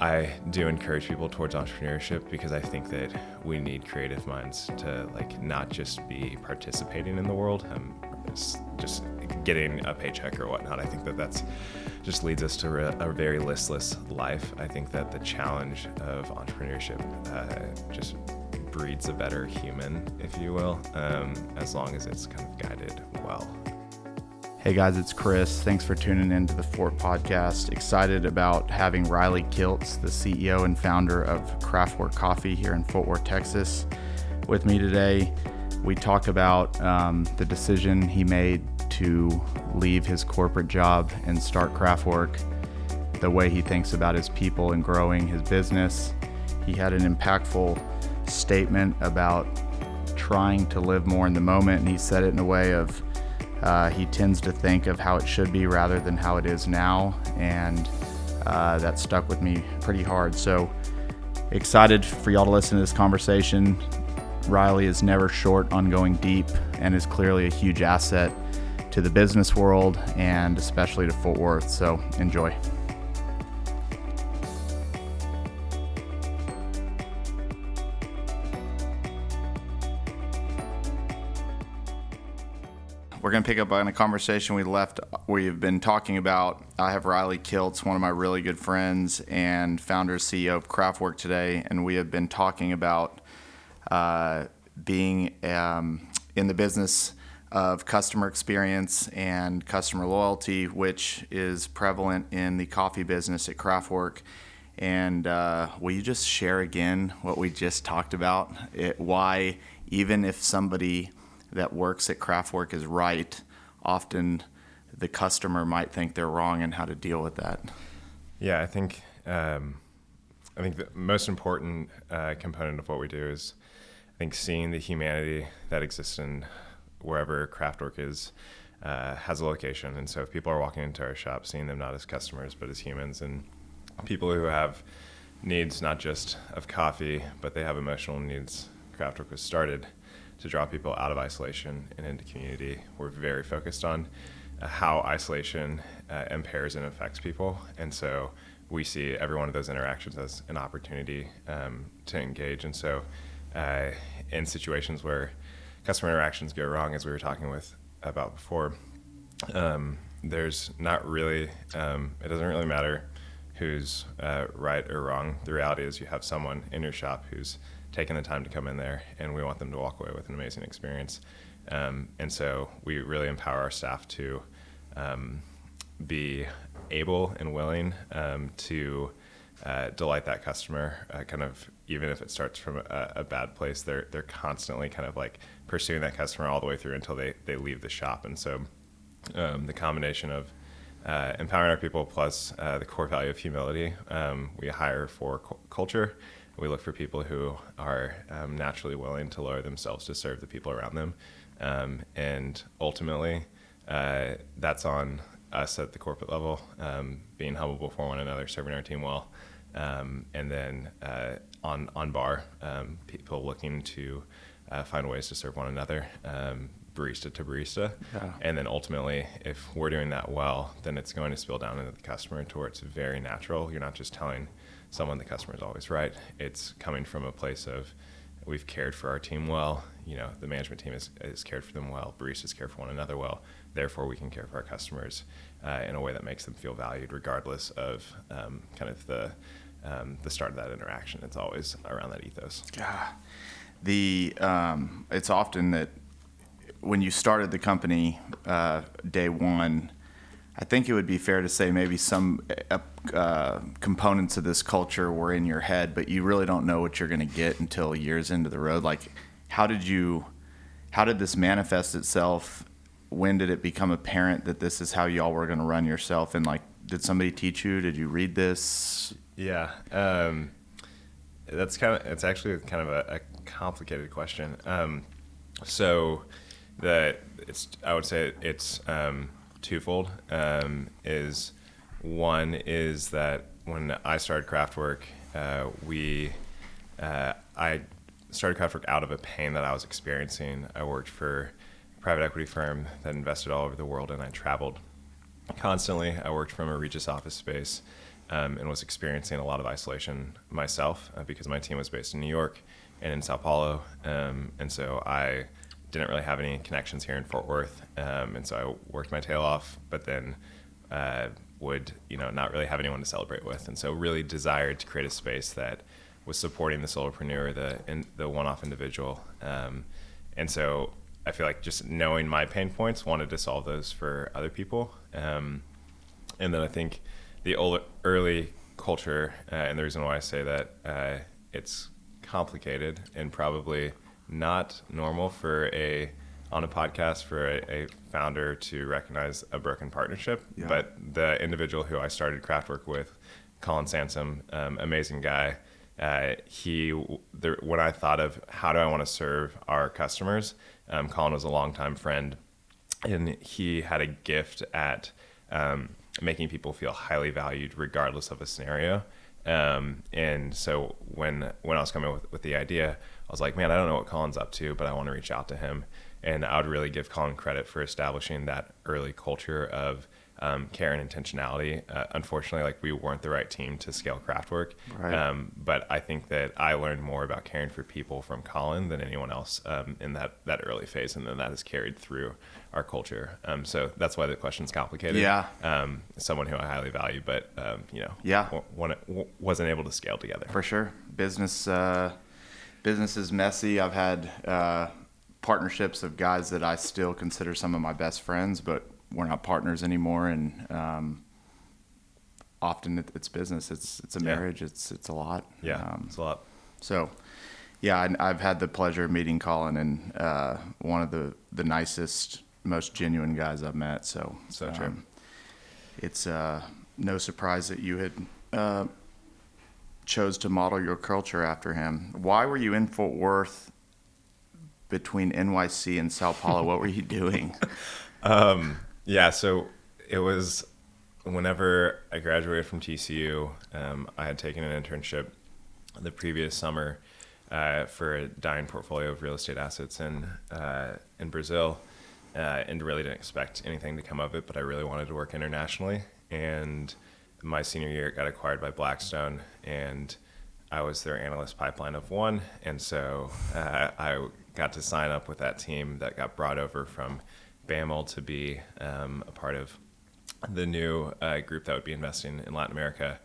I do encourage people towards entrepreneurship because I think that we need creative minds to like not just be participating in the world, um, just getting a paycheck or whatnot. I think that that's just leads us to a, a very listless life. I think that the challenge of entrepreneurship uh, just breeds a better human, if you will, um, as long as it's kind of guided well. Hey guys, it's Chris. Thanks for tuning in to the Fort Podcast. Excited about having Riley Kiltz, the CEO and founder of Craftwork Coffee here in Fort Worth, Texas, with me today. We talk about um, the decision he made to leave his corporate job and start Craftwork, the way he thinks about his people and growing his business. He had an impactful statement about trying to live more in the moment, and he said it in a way of uh, he tends to think of how it should be rather than how it is now, and uh, that stuck with me pretty hard. So excited for y'all to listen to this conversation. Riley is never short on going deep and is clearly a huge asset to the business world and especially to Fort Worth. So enjoy. We're going to pick up on a conversation we left we've been talking about. I have Riley Kiltz, one of my really good friends and founder CEO of Craftwork today, and we have been talking about uh, being um, in the business of customer experience and customer loyalty, which is prevalent in the coffee business at Craftwork. And uh, will you just share again what we just talked about? It, why, even if somebody that works at Craftwork is right, often the customer might think they're wrong and how to deal with that. Yeah, I think um, I think the most important uh, component of what we do is I think seeing the humanity that exists in wherever Craftwork is uh, has a location, and so if people are walking into our shop, seeing them not as customers but as humans and people who have needs not just of coffee but they have emotional needs. Craftwork was started to draw people out of isolation and into community. We're very focused on uh, how isolation uh, impairs and affects people, and so we see every one of those interactions as an opportunity um, to engage. And so, uh, in situations where customer interactions go wrong, as we were talking with about before, um, there's not really um, it doesn't really matter who's uh, right or wrong. The reality is you have someone in your shop who's taking the time to come in there, and we want them to walk away with an amazing experience. Um, and so we really empower our staff to um, be able and willing um, to uh, delight that customer. Uh, kind of even if it starts from a, a, bad place, they're they're constantly kind of like pursuing that customer all the way through until they they leave the shop. And so um, the combination of uh, empowering our people plus uh, the core value of humility, um, we hire for cu- culture we look for people who are um, naturally willing to lower themselves to serve the people around them. Um, and ultimately, uh, that's on us at the corporate level, um, being humble before one another, serving our team well. Um, and then uh, on, on bar, um, people looking to uh, find ways to serve one another, um, barista to barista. Yeah. And then ultimately, if we're doing that well, then it's going to spill down into the customer to where it's very natural. You're not just telling someone the customer is always right. It's coming from a place of we've cared for our team well. You know, the management team has, has cared for them well. Baristas care for one another well. Therefore, we can care for our customers uh, in a way that makes them feel valued, regardless of um, kind of the um, the start of that interaction. It's always around that ethos. Yeah, the um, it's often that when you started the company uh, day one I think it would be fair to say maybe some uh, uh, components of this culture were in your head, but you really don't know what you're going to get until years into the road. Like, how did you, how did this manifest itself? When did it become apparent that this is how y'all were going to run yourself? And like, did somebody teach you? Did you read this? Yeah, um, that's kind of. It's actually kind of a, a complicated question. Um, so, the it's I would say it's. Um, twofold. Um, is one is that when I started Craftwork, uh, we uh, I started Craftwork out of a pain that I was experiencing. I worked for a private equity firm that invested all over the world, and I traveled constantly. I worked from a Regus office space. um, and was experiencing a lot of isolation myself uh, because my team was based in New York and in Sao Paulo, um, and so I didn't really have any connections here in Fort Worth, um, and so I worked my tail off, but then uh, would you know not really have anyone to celebrate with, and so really desired to create a space that was supporting the solopreneur, the in, the one-off individual, um, and so I feel like just knowing my pain points, wanted to solve those for other people, um, and then I think the old, early culture, uh, and the reason why I say that uh, it's complicated and probably not normal for a on a podcast for a, a founder to recognize a broken partnership. Yeah. But the individual who I started Craftwork with, Colin Sansom, um, amazing guy. Uh, he, the, when I thought of how do I want to serve our customers, um, Colin was a longtime friend, and he had a gift at um, making people feel highly valued regardless of a scenario. Um, and so when when I was coming with, with the idea, I was like, man, I don't know what Colin's up to, but I want to reach out to him. And I would really give Colin credit for establishing that early culture of um, care and intentionality. Uh, unfortunately, like we weren't the right team to scale Craftwork. Right. Um, but I think that I learned more about caring for people from Colin than anyone else um, in that that early phase, and then that has carried through our culture. Um, so that's why the question's complicated. Yeah. Um, someone who I highly value, but um, you know, yeah, w- w- wasn't able to scale together. For sure, business uh, business is messy. I've had. Uh, partnerships of guys that I still consider some of my best friends, but we're not partners anymore, and um, often it, it's business. It's it's a yeah. marriage. It's it's a lot. Yeah, um, it's a lot. So, yeah, I, have had the pleasure of meeting Colin, and uh, one of the the nicest, most genuine guys I've met. So so um, true. It's uh, no surprise that you had. Uh, chose to model your culture after him. Why were you in Fort Worth between NYC and Sao Paulo? what were you doing? Um, yeah, so it was whenever I graduated from TCU, um, I had taken an internship the previous summer uh, for a dying portfolio of real estate assets in uh, in Brazil, uh, and really didn't expect anything to come of it. But I really wanted to work internationally, and my senior year it got acquired by Blackstone, and I was their analyst pipeline of one, and so uh, I got to sign up with that team that got brought over from BAML to be um, a part of the new uh, group that would be investing in Latin America.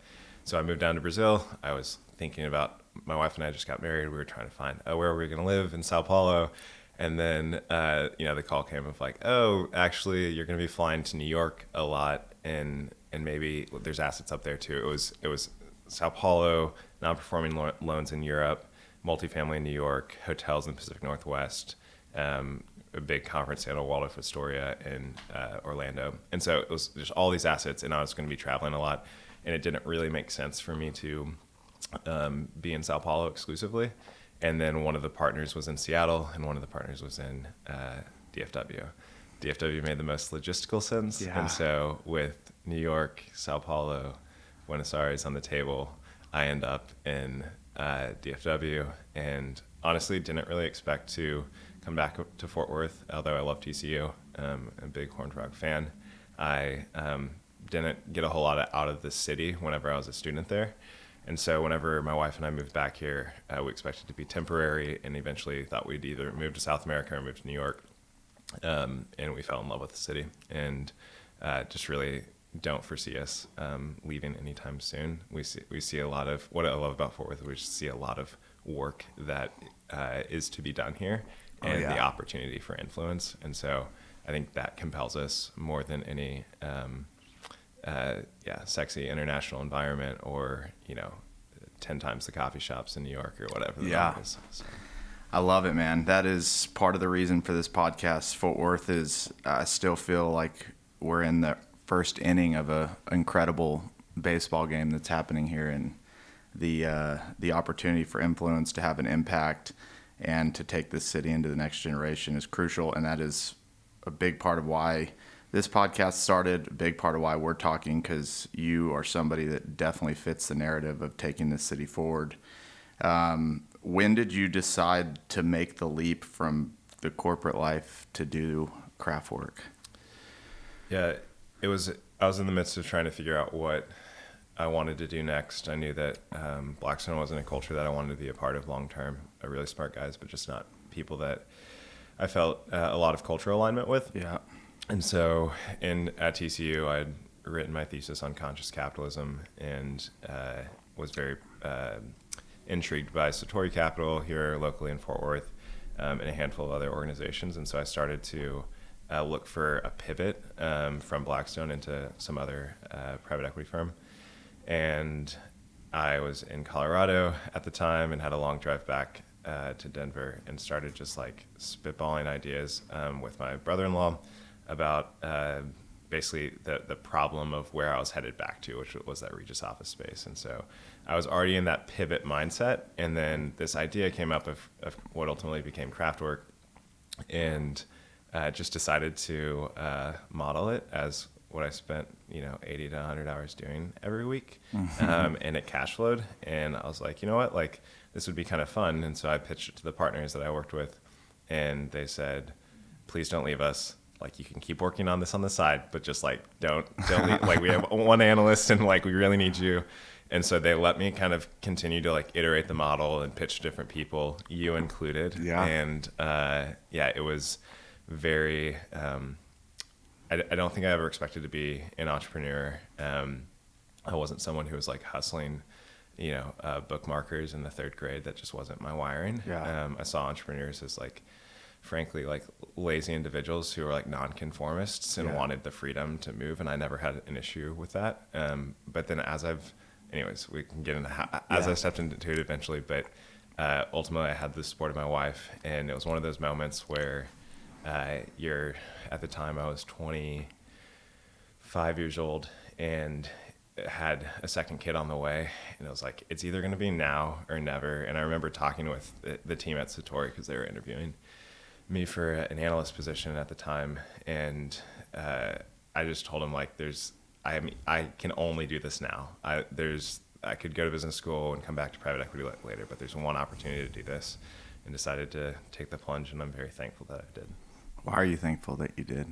So I moved down to Brazil. I was thinking about my wife and I just got married. We were trying to find oh, where we were going to live in Sao Paulo. And then, uh, you know, the call came of like, oh, actually, you're going to be flying to New York a lot, and and maybe there's assets up there too. It was it was Sao Paulo, non-performing lo- loans in Europe, multifamily in New York, hotels in the Pacific Northwest, um, a big conference center, Waldorf Astoria in uh, Orlando, and so it was just all these assets, and I was going to be traveling a lot, and it didn't really make sense for me to um, be in Sao Paulo exclusively. And then one of the partners was in Seattle, and one of the partners was in uh, DFW. DFW made the most logistical sense, yeah. and so with New York, Sao Paulo, Buenos Aires on the table, I end up in uh, DFW, and honestly didn't really expect to come back to Fort Worth, although I love TCU. Um, I'm a big Horned Frog fan. I um, didn't get a whole lot of, out of the city whenever I was a student there. And so whenever my wife and I moved back here, uh, we expected to be temporary and eventually thought we'd either move to South America or move to New York. Um, and we fell in love with the city and uh, just really don't foresee us um, leaving anytime soon. We see, we see a lot of, what I love about Fort Worth, we see a lot of work that uh, is to be done here Oh, and oh, yeah. the opportunity for influence. And so I think that compels us more than any, um, uh, yeah, sexy international environment or, you know, 10 times the coffee shops in New York or whatever. yeah. Is, so. I love it, man. That is part of the reason for this podcast. Fort Worth is, I still feel like we're in the first inning of a incredible baseball game that's happening here and the uh, the opportunity for influence to have an impact and to take this city into the next generation is crucial. And that is a big part of why this podcast started, a big part of why we're talking, because you are somebody that definitely fits the narrative of taking this city forward. Um, when did you decide to make the leap from the corporate life to do Craftwork? Yeah, it was. I was in the midst of trying to figure out what I wanted to do next. I knew that um, Blackstone wasn't a culture that I wanted to be a part of long term. A really smart guys, but just not people that I felt uh, a lot of cultural alignment with. Yeah. And so, in at TCU, I'd written my thesis on conscious capitalism and uh, was very uh, intrigued by Satori Capital here locally in Fort Worth um, and a handful of other organizations. And so I started to uh, look for a pivot um, from Blackstone into some other uh, private equity firm. And I was in Colorado at the time and had a long drive back uh, to Denver and started just like spitballing ideas um, with my brother in law about uh, basically the, the problem of where I was headed back to, which was that Regus office space. And so I was already in that pivot mindset. And then this idea came up of, of what ultimately became Craftwork. And uh, just decided to uh, model it as what I spent, you know, 80 to 100 hours doing every week. Mm-hmm. Um, and it cash flowed. And I was like, you know what? Like, this would be kind of fun. And so I pitched it to the partners that I worked with. And they said, please don't leave us like you can keep working on this on the side, but just like don't don't leave. like we have one analyst and like we really need you. And so they let me kind of continue to like iterate the model and pitch to different people, you included. Yeah. And uh, yeah, it was very. Um, I, I don't think I ever expected to be an entrepreneur. Um, I wasn't someone who was like hustling, you know, uh, bookmarkers in the third grade. That just wasn't my wiring. Yeah. Um, I saw entrepreneurs as like frankly like lazy individuals who were like nonconformists and Yeah. wanted the freedom to move and i never had an issue with that um, but then as i've anyways we can get into how, as i stepped into it eventually but uh, ultimately i had the support of my wife and it was one of those moments where uh, you're at the time i was 25 years old and had a second kid on the way and it was like it's either going to be now or never and i remember talking with the, team at satori because they were interviewing me for an analyst position at the time, and uh, I just told him like, "There's, I I can only do this now. I there's, I could go to business school and come back to private equity later, but there's one opportunity to do this." And decided to take the plunge, and I'm very thankful that I did. Why are you thankful that you did?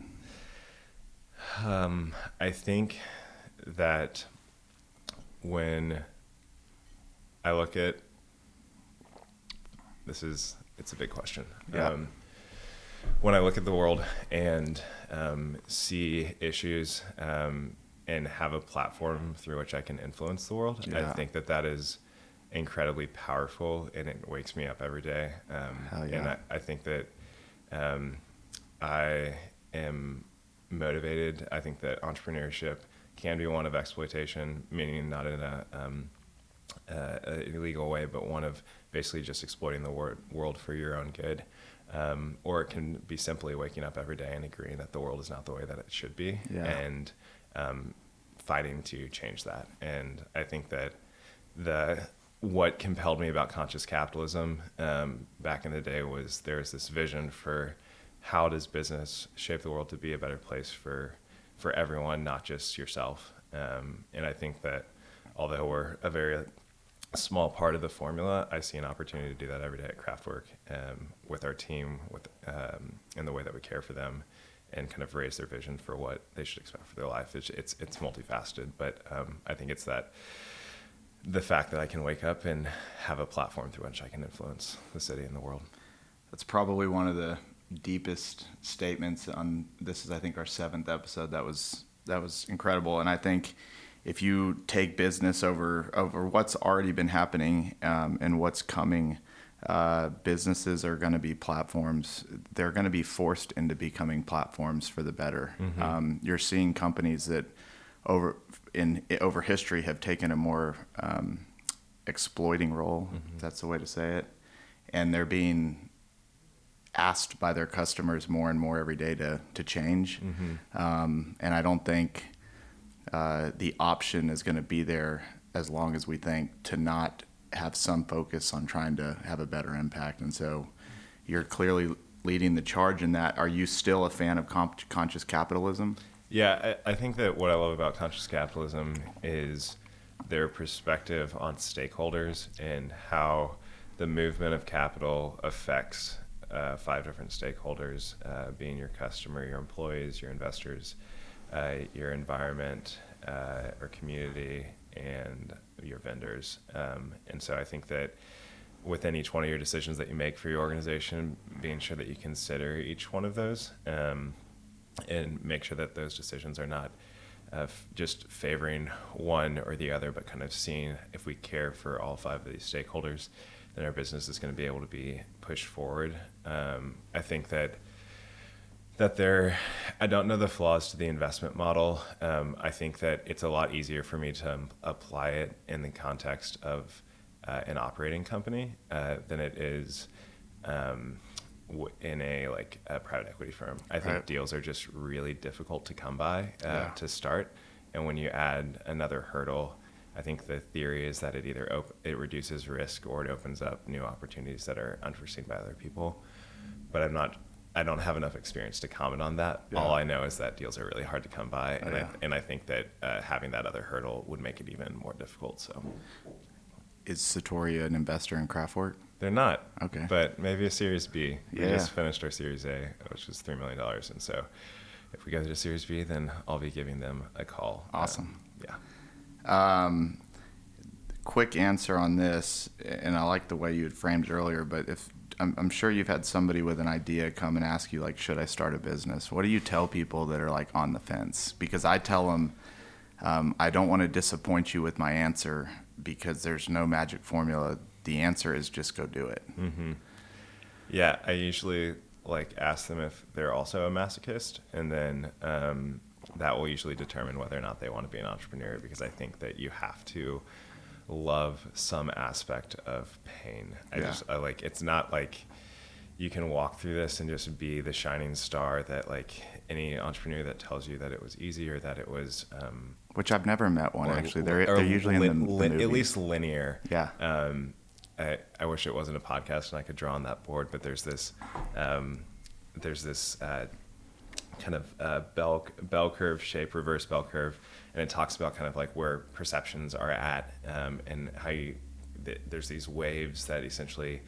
Um, I think that when I look at this is it's a big question. Yeah. Um, when I look at the world and um, see issues um, and have a platform through which I can influence the world, Yeah. I think that that is incredibly powerful and it wakes me up every day. Um, Hell And yeah. I, I think that um, I am motivated. I think that entrepreneurship can be one of exploitation, meaning not in a, um, uh, a illegal way, but one of basically just exploiting the wor- world for your own good. Um, or it can be simply waking up every day and agreeing that the world is not the way that it should be, Yeah. and um, fighting to change that. And I think that the what compelled me about conscious capitalism um, back in the day was there's this vision for how does business shape the world to be a better place for for everyone, not just yourself. Um, and I think that although we're a very small part of the formula, I see an opportunity to do that every day at Craftwork um, with our team, with um, and the way that we care for them, and kind of raise their vision for what they should expect for their life. It's it's, it's multifaceted, but um, I think it's that the fact that I can wake up and have a platform through which I can influence the city and the world. That's probably one of the deepest statements on this is I think our seventh episode. That was that was incredible, and I think if you take business over over what's already been happening um, and what's coming, uh, businesses are going to be platforms. They're going to be forced into becoming platforms for the better. Um, you're seeing companies that over in over history have taken a more um, exploiting role. If that's the way to say it, and they're being asked by their customers more and more every day to to change. Um, and I don't think uh, the option is going to be there as long as we think to not have some focus on trying to have a better impact. And so, you're clearly leading the charge in that. Are you still a fan of comp- conscious capitalism? Yeah, I, I think that what I love about conscious capitalism is their perspective on stakeholders and how the movement of capital affects uh, five different stakeholders, uh, being your customer, your employees, your investors, uh, your environment, uh, or community, and your vendors. Um, and so I think that each one of your decisions that you make for your organization, being sure that you consider each one of those um, and make sure that those decisions are not uh, f- just favoring one or the other, but kind of seeing if we care for all five of these stakeholders, then our business is going to be able to be pushed forward. Um, I think that that there, I don't know the flaws to the investment model. Um, I think that it's a lot easier for me to um, apply it in the context of uh, an operating company uh, than it is um, w- in a like a private equity firm. I think Right. deals are just really difficult to come by uh, Yeah. to start, and when you add another hurdle. I think the theory is that it either op- it reduces risk or it opens up new opportunities that are unforeseen by other people. But I'm not. I don't have enough experience to comment on that. Yeah. All I know is that deals are really hard to come by, and, Yeah. I, and I think that uh, having that other hurdle would make it even more difficult. So Is Satori an investor in Craftwork? they're not. Okay. But maybe a Series B. Yeah. We just finished our Series A, which was three million dollars, and so if we go to Series B, then I'll be giving them a call. Uh, Awesome. yeah. Um, quick answer on this, and I like the way you had framed it earlier. But if I'm, I'm sure you've had somebody with an idea come and ask you, like, should I start a business? What do you tell people that are like on the fence? Because I tell them, um, I don't want to disappoint you with my answer because there's no magic formula. The answer is just go do it. Mm-hmm. Yeah, I usually like ask them if they're also a masochist, and then um, that will usually determine whether or not they want to be an entrepreneur. Because I think that you have to love some aspect of pain. I Yeah. just I like it's not like you can walk through this and just be the shining star that like any entrepreneur that tells you that it was easy or that it was um, Which I've never met one or- actually. They're they're usually lin- in the, the lin- at least linear. Yeah. Um, I, I wish it wasn't a podcast and I could draw on that board, but there's this um, there's this uh, kind of uh, bell bell curve shape, reverse bell curve, and it talks about kind of like where perceptions are at um, and how you th- there's these waves that essentially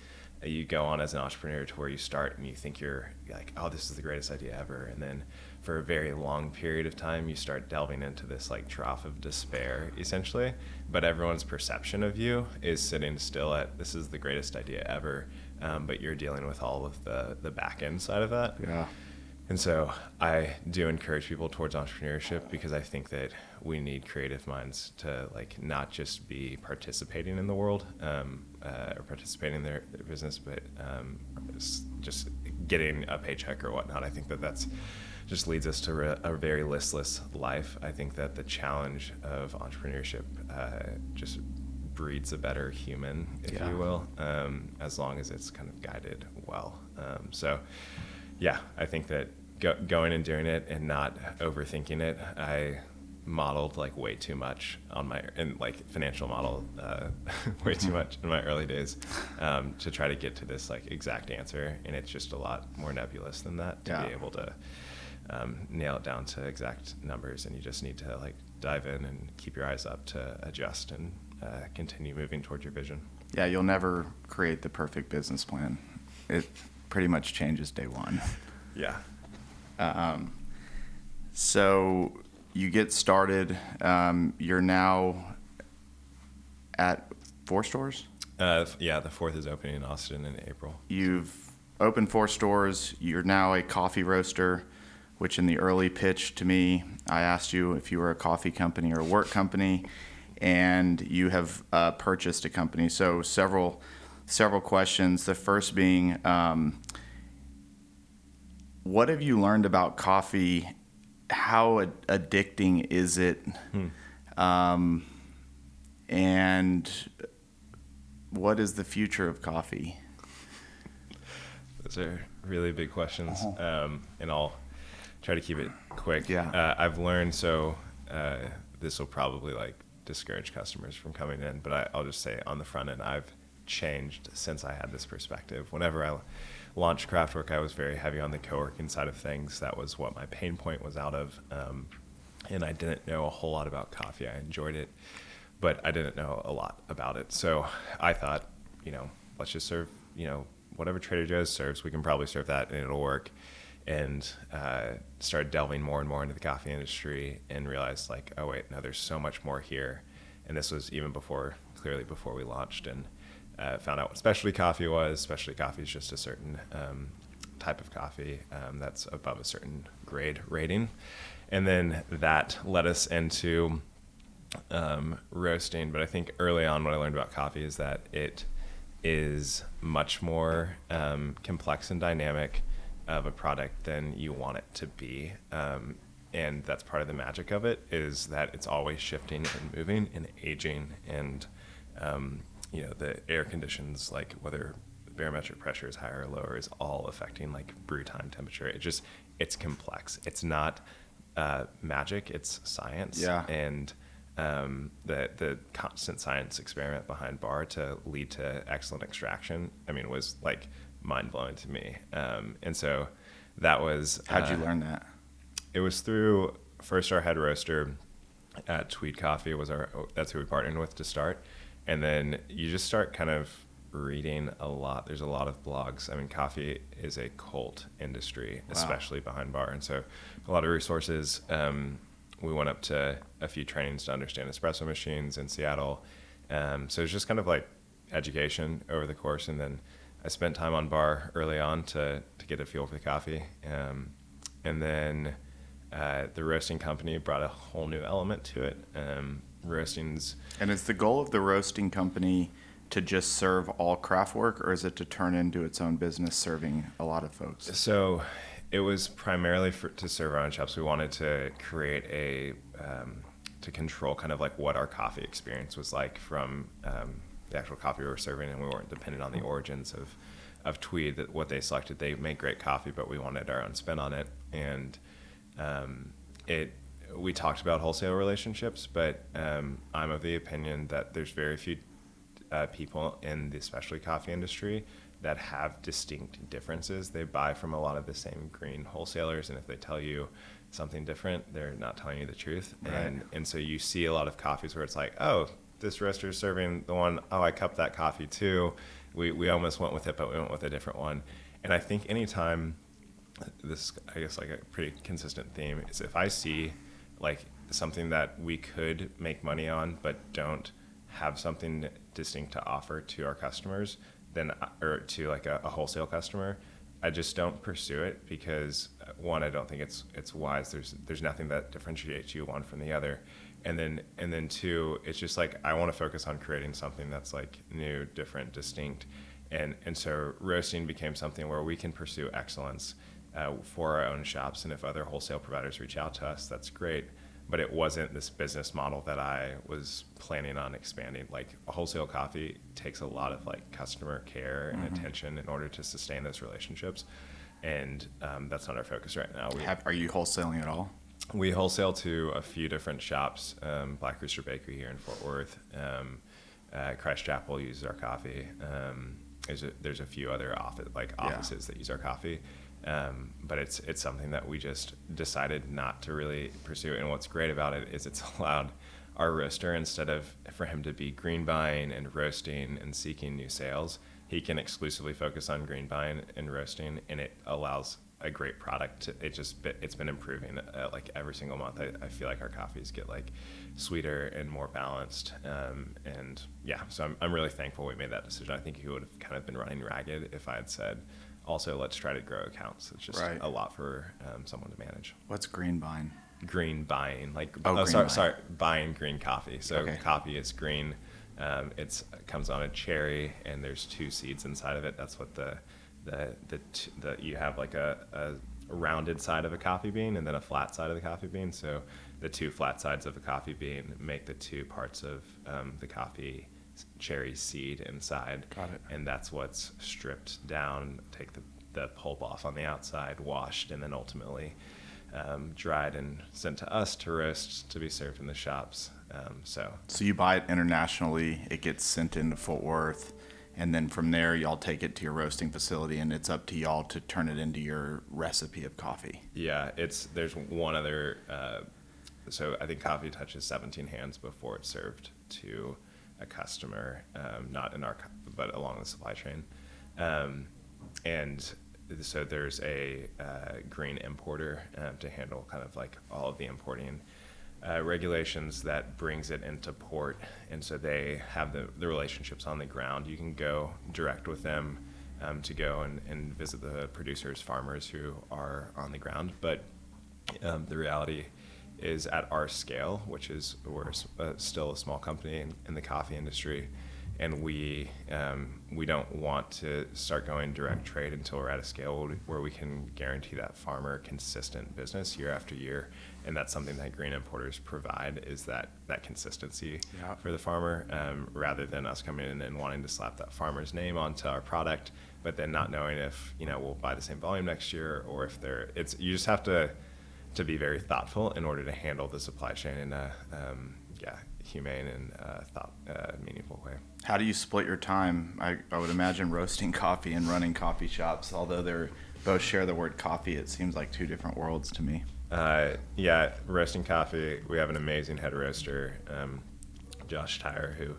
uh, you go on as an entrepreneur to where you start and you think you're like, oh, this is the greatest idea ever, and then for a very long period of time you start delving into this like trough of despair essentially but everyone's perception of you is sitting still at this is the greatest idea ever um, but you're dealing with all of the the back end side of that Yeah. And so I do encourage people towards entrepreneurship because I think that we need creative minds to like not just be participating in the world um, uh, or participating in their, their business, but um, just getting a paycheck or whatnot. I think that that's just leads us to re- a very listless life. I think that the challenge of entrepreneurship uh, just breeds a better human, if Yeah. you will, um, as long as it's kind of guided well. Um, so, yeah, I think that go, going and doing it and not overthinking it, I modeled like way too much on my and like financial model uh, way too much in my early days um, to try to get to this like exact answer, and it's just a lot more nebulous than that to Yeah. be able to um, nail it down to exact numbers, and you just need to like dive in and keep your eyes up to adjust and uh, continue moving towards your vision. Yeah, you'll never create the perfect business plan. It pretty much changes day one. Yeah. Um, so you get started. Um, you're now at four stores. Uh, yeah, the fourth is opening in Austin in April. You've opened four stores. You're now a coffee roaster, which in the early pitch to me, I asked you if you were a coffee company or a work company, and you have uh, purchased a company. So several several questions. The first being, um, what have you learned about coffee? How ad- addicting is it? Um, and what is the future of coffee? Those are really big questions, um, and I'll try to keep it quick. Yeah. Uh, I've learned so uh, this will probably like discourage customers from coming in, but I, I'll just say on the front end, I've changed since I had this perspective. Whenever I launched Craftwork, I was very heavy on the co-working side of things. That was what my pain point was out of, um, and I didn't know a whole lot about coffee. I enjoyed it, but I didn't know a lot about it. So I thought, you know, let's just serve, you know, whatever Trader Joe's serves, we can probably serve that and it'll work. And uh, started delving more and more into the coffee industry and realized, like, oh, wait, no, there's so much more here. and this was even before clearly before we launched and uh, found out what specialty coffee was. Specialty coffee is just a certain um, type of coffee um, that's above a certain grade rating, and then that led us into um, roasting. But I think early on, what I learned about coffee is that it is much more um, complex and dynamic of a product than you want it to be. Um, and that's part of the magic of it is that it's always shifting and moving and aging and um, you know the air conditions like whether barometric pressure is higher or lower is all affecting like brew time temperature. It just it's complex. It's not uh, magic. It's science. Yeah. and um, the the constant science experiment behind bar to lead to excellent extraction i mean was like mind-blowing to me. Um, and so that was How'd you uh, learn that? it was through first our head roaster at Tweed Coffee was our that's who we partnered with to start, and then you just start kind of reading a lot. There's a lot of blogs. I mean, coffee is a cult industry, Wow. especially behind bar, and so a lot of resources. Um, we went up to a few trainings to understand espresso machines in Seattle. Um, so it's just kind of like education over the course, and then I spent time on bar early on to to get a feel for the coffee, um, and then uh, the roasting company brought a whole new element to it. Um, roasting's And is the goal of the roasting company to just serve all Craftwork, or is it to turn into its own business serving a lot of folks? So it was primarily for, to serve our own shops. We wanted to create a um, to control kind of like what our coffee experience was like from um, the actual coffee we were serving, and we weren't dependent on the origins of of Tweed. That what they selected, they make great coffee, but we wanted our own spin on it, and um, it. We talked about wholesale relationships, but um, I'm of the opinion that there's very few uh, people in the specialty coffee industry that have distinct differences. They buy from a lot of the same green wholesalers, and if they tell you something different, they're not telling you the truth. Right. And and so you see a lot of coffees where it's like, oh, this roaster is serving the one, oh, I cupped that coffee too. We we almost went with it, but we went with a different one. And I think anytime this I guess like a pretty consistent theme is if I see like something that we could make money on but don't have something distinct to offer to our customers then or to like a, a wholesale customer I just don't pursue it because uh, one I don't think it's it's wise. There's there's nothing that differentiates you one from the other. And then and then two it's just like I want to focus on creating something that's like new different distinct. And and so roasting became something where we can pursue excellence uh, for our own shops and if other wholesale providers reach out to us that's great but it wasn't this business model that i was planning on expanding like wholesale coffee takes a lot of like customer care and attention in order to sustain those relationships and um, that's not our focus right now we, Have, are you wholesaling at all? we wholesale to a few different shops. Um, Black Rooster Bakery here in Fort Worth. Um, uh, Christ Chapel uses our coffee. Um, there's a, there's a few other office like Yeah. offices that use our coffee, um, but it's it's something that we just decided not to really pursue. And what's great about it is it's allowed our roaster instead of for him to be green buying and roasting and seeking new sales, he can exclusively focus on green buying and roasting, and it allows a great product. It just it's been improving uh, like every single month. I, I feel like our coffees get like sweeter and more balanced, um, and yeah. So I'm I'm really thankful we made that decision. I think he would have kind of been running ragged if I had said, also let's try to grow accounts. It's just Right. a lot for um, someone to manage. What's green vine? Green buying, like Oh, oh, green sorry, buying. sorry, buying green coffee. So Okay. coffee is green. Um, it's it comes on a cherry, and there's two seeds inside of it. That's what the the the, t- the you have like a, a rounded side of a coffee bean and then a flat side of the coffee bean. So the two flat sides of a coffee bean make the two parts of um, the coffee cherry seed inside. Got it. And that's what's stripped down. Take the the pulp off on the outside, washed, and then ultimately um, dried and sent to us to roast to be served in the shops. Um, so So you buy it internationally, it gets sent into Fort Worth, and then from there y'all take it to your roasting facility, and it's up to y'all to turn it into your recipe of coffee. yeah, it's there's one other. Uh, so I think coffee touches 17 hands before it's served to a customer, um, not in our but along the supply chain, um, and so there's a uh, green importer um, to handle kind of like all of the importing uh, regulations that brings it into port, and so they have the, the relationships on the ground. You can go direct with them um, to go and, and visit the producers, farmers who are on the ground. But um, the reality is at our scale, which is we're uh, still a small company in, in, the coffee industry, and we um, we don't want to start going direct trade until we're at a scale where we can guarantee that farmer consistent business year after year, and that's something that green importers provide is that that consistency yeah. for the farmer, um, rather than us coming in and wanting to slap that farmer's name onto our product, but then not knowing if you know we'll buy the same volume next year or if they're it's you just have to to be very thoughtful in order to handle the supply chain in a um, yeah humane and uh, thought uh, meaningful way. How do you split your time? I, I would imagine roasting coffee and running coffee shops, although they're both share the word coffee. It seems like two different worlds to me. Uh, yeah, roasting coffee. We have an amazing head roaster, um, Josh Tyre, who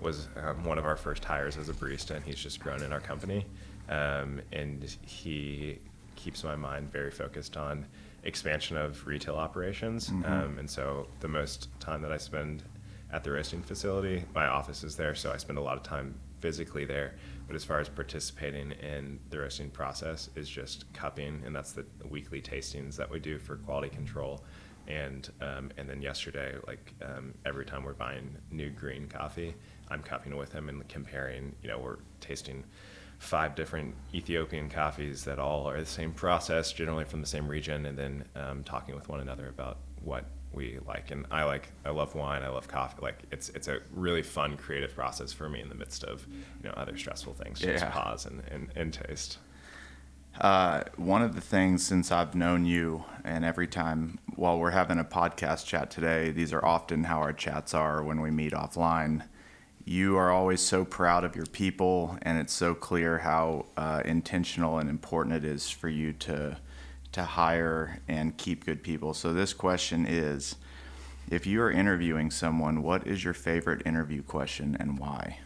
was um, one of our first hires as a barista, and he's just grown in our company. Um, and he keeps my mind very focused on expansion of retail operations. Mm-hmm. Um, and so the most time that I spend at the roasting facility, my office is there, so I spend a lot of time physically there. But as far as participating in the roasting process is just cupping, and that's the weekly tastings that we do for quality control. And um, and then yesterday, like um, every time we're buying new green coffee, I'm cupping with him and comparing. You know, we're tasting five different Ethiopian coffees that all are the same process, generally from the same region, and then um, talking with one another about what we like. And I like, I love wine, I love coffee. Like it's it's a really fun, creative process for me in the midst of you know other stressful things. Just yeah. pause and, and, and taste. Uh, one of the things since I've known you, and every time while we're having a podcast chat today, these are often how our chats are when we meet offline you are always so proud of your people, and it's so clear how uh, intentional and important it is for you to to hire and keep good people. So this question is, if you are interviewing someone, what is your favorite interview question and why?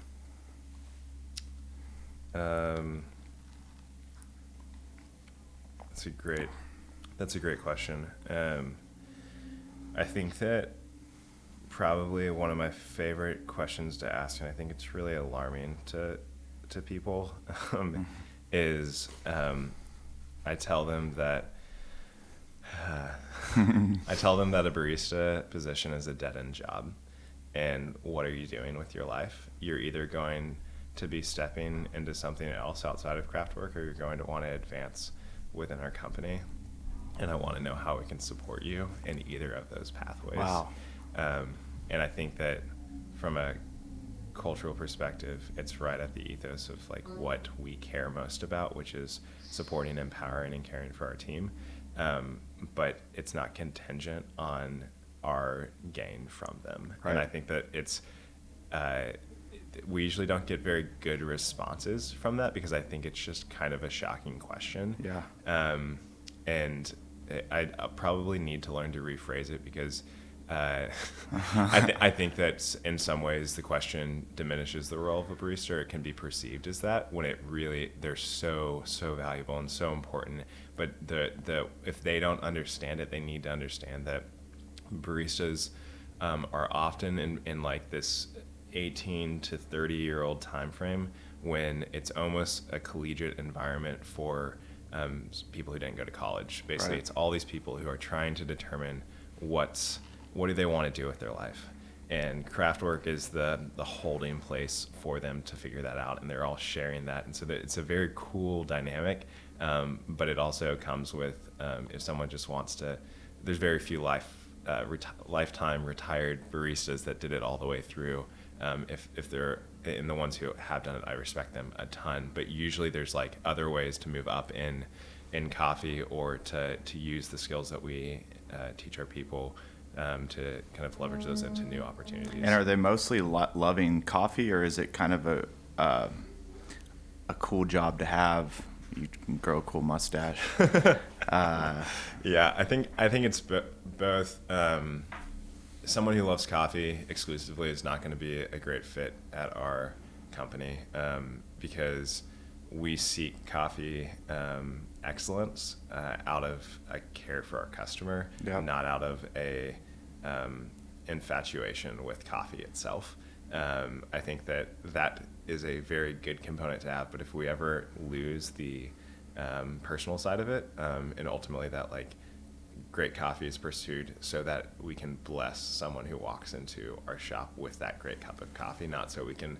Um, that's a great that's a great question. Um, I think that probably one of my favorite questions to ask, and I think it's really alarming to to people, um, mm-hmm. is um, I tell them that uh, I tell them that a barista position is a dead end job, and what are you doing with your life? You're either going to be stepping into something else outside of Craftwork, or you're going to want to advance within our company. And I want to know how we can support you in either of those pathways. Wow. Um, and I think that from a cultural perspective, it's right at the ethos of like what we care most about, which is supporting, empowering, and caring for our team. Um, but it's not contingent on our gain from them. Right. And I think that it's uh, we usually don't get very good responses from that because I think it's just kind of a shocking question. Yeah. Um, and I, I probably need to learn to rephrase it because uh, I, th- I, think that in some ways the question diminishes the role of a barista. It can be perceived as that when it really they're so so valuable and so important. But the the if they don't understand it, they need to understand that baristas um, are often in, in like this 18 to 30 year old time frame when it's almost a collegiate environment for um, people who didn't go to college. Basically, right. it's all these people who are trying to determine what's what do they want to do with their life? And Craftwork is the the holding place for them to figure that out, and they're all sharing that, and so it's a very cool dynamic. Um, but it also comes with um, if someone just wants to. There's very few life uh, reti- lifetime retired baristas that did it all the way through. Um, if if they're in the ones who have done it, I respect them a ton. But usually there's like other ways to move up in in coffee or to to use the skills that we uh, teach our people um, to kind of leverage those into new opportunities. And are they mostly lo- loving coffee, or is it kind of a uh, a cool job to have? You can grow a cool mustache. uh, yeah, I think I think it's b- both. Um, someone who loves coffee exclusively is not going to be a great fit at our company um, because we seek coffee um, excellence uh, out of a care for our customer, not out of a um, infatuation with coffee itself. Um, I think that that is a very good component to have. But if we ever lose the um, personal side of it, um, and ultimately that like great coffee is pursued so that we can bless someone who walks into our shop with that great cup of coffee, not so we can,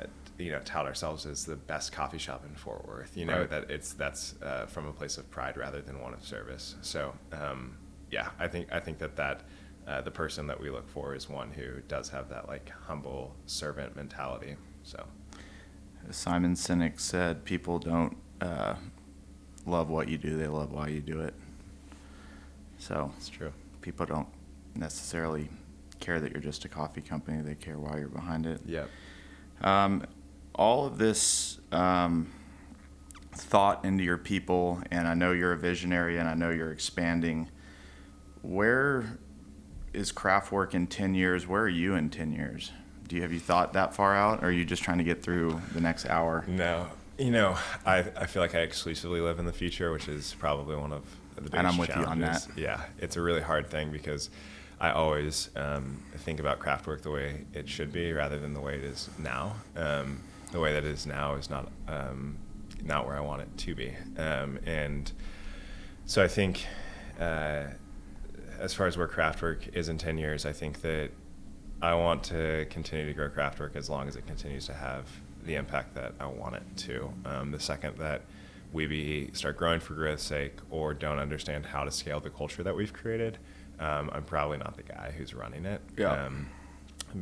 uh, you know, tout ourselves as the best coffee shop in Fort Worth. You know Right. that it's that's uh, from a place of pride rather than one of service. So um, yeah, I think I think that that. Uh, the person that we look for is one who does have that like humble servant mentality. So Simon Sinek said, "People don't uh, love what you do; they love why you do it." So it's true. people don't necessarily care that you're just a coffee company; they care why you're behind it. Yeah. Um, all of this um, thought into your people, and I know you're a visionary, and I know you're expanding. Where is Craftwork in ten years? Where are you in ten years? Do you have you thought that far out, or are you just trying to get through the next hour? No, you know, I, I feel like I exclusively live in the future, which is probably one of the biggest And I'm with you on that. Yeah, it's a really hard thing because I always um, think about Craftwork the way it should be rather than the way it is now. Um, the way that it is now is not um, not where I want it to be, um, and so I think. Uh, as far as where Craftwork is in 10 years, I think that I want to continue to grow Craftwork as long as it continues to have the impact that I want it to. Um, the second that we be, start growing for growth's sake or don't understand how to scale the culture that we've created, um, I'm probably not the guy who's running it. Yeah. Um,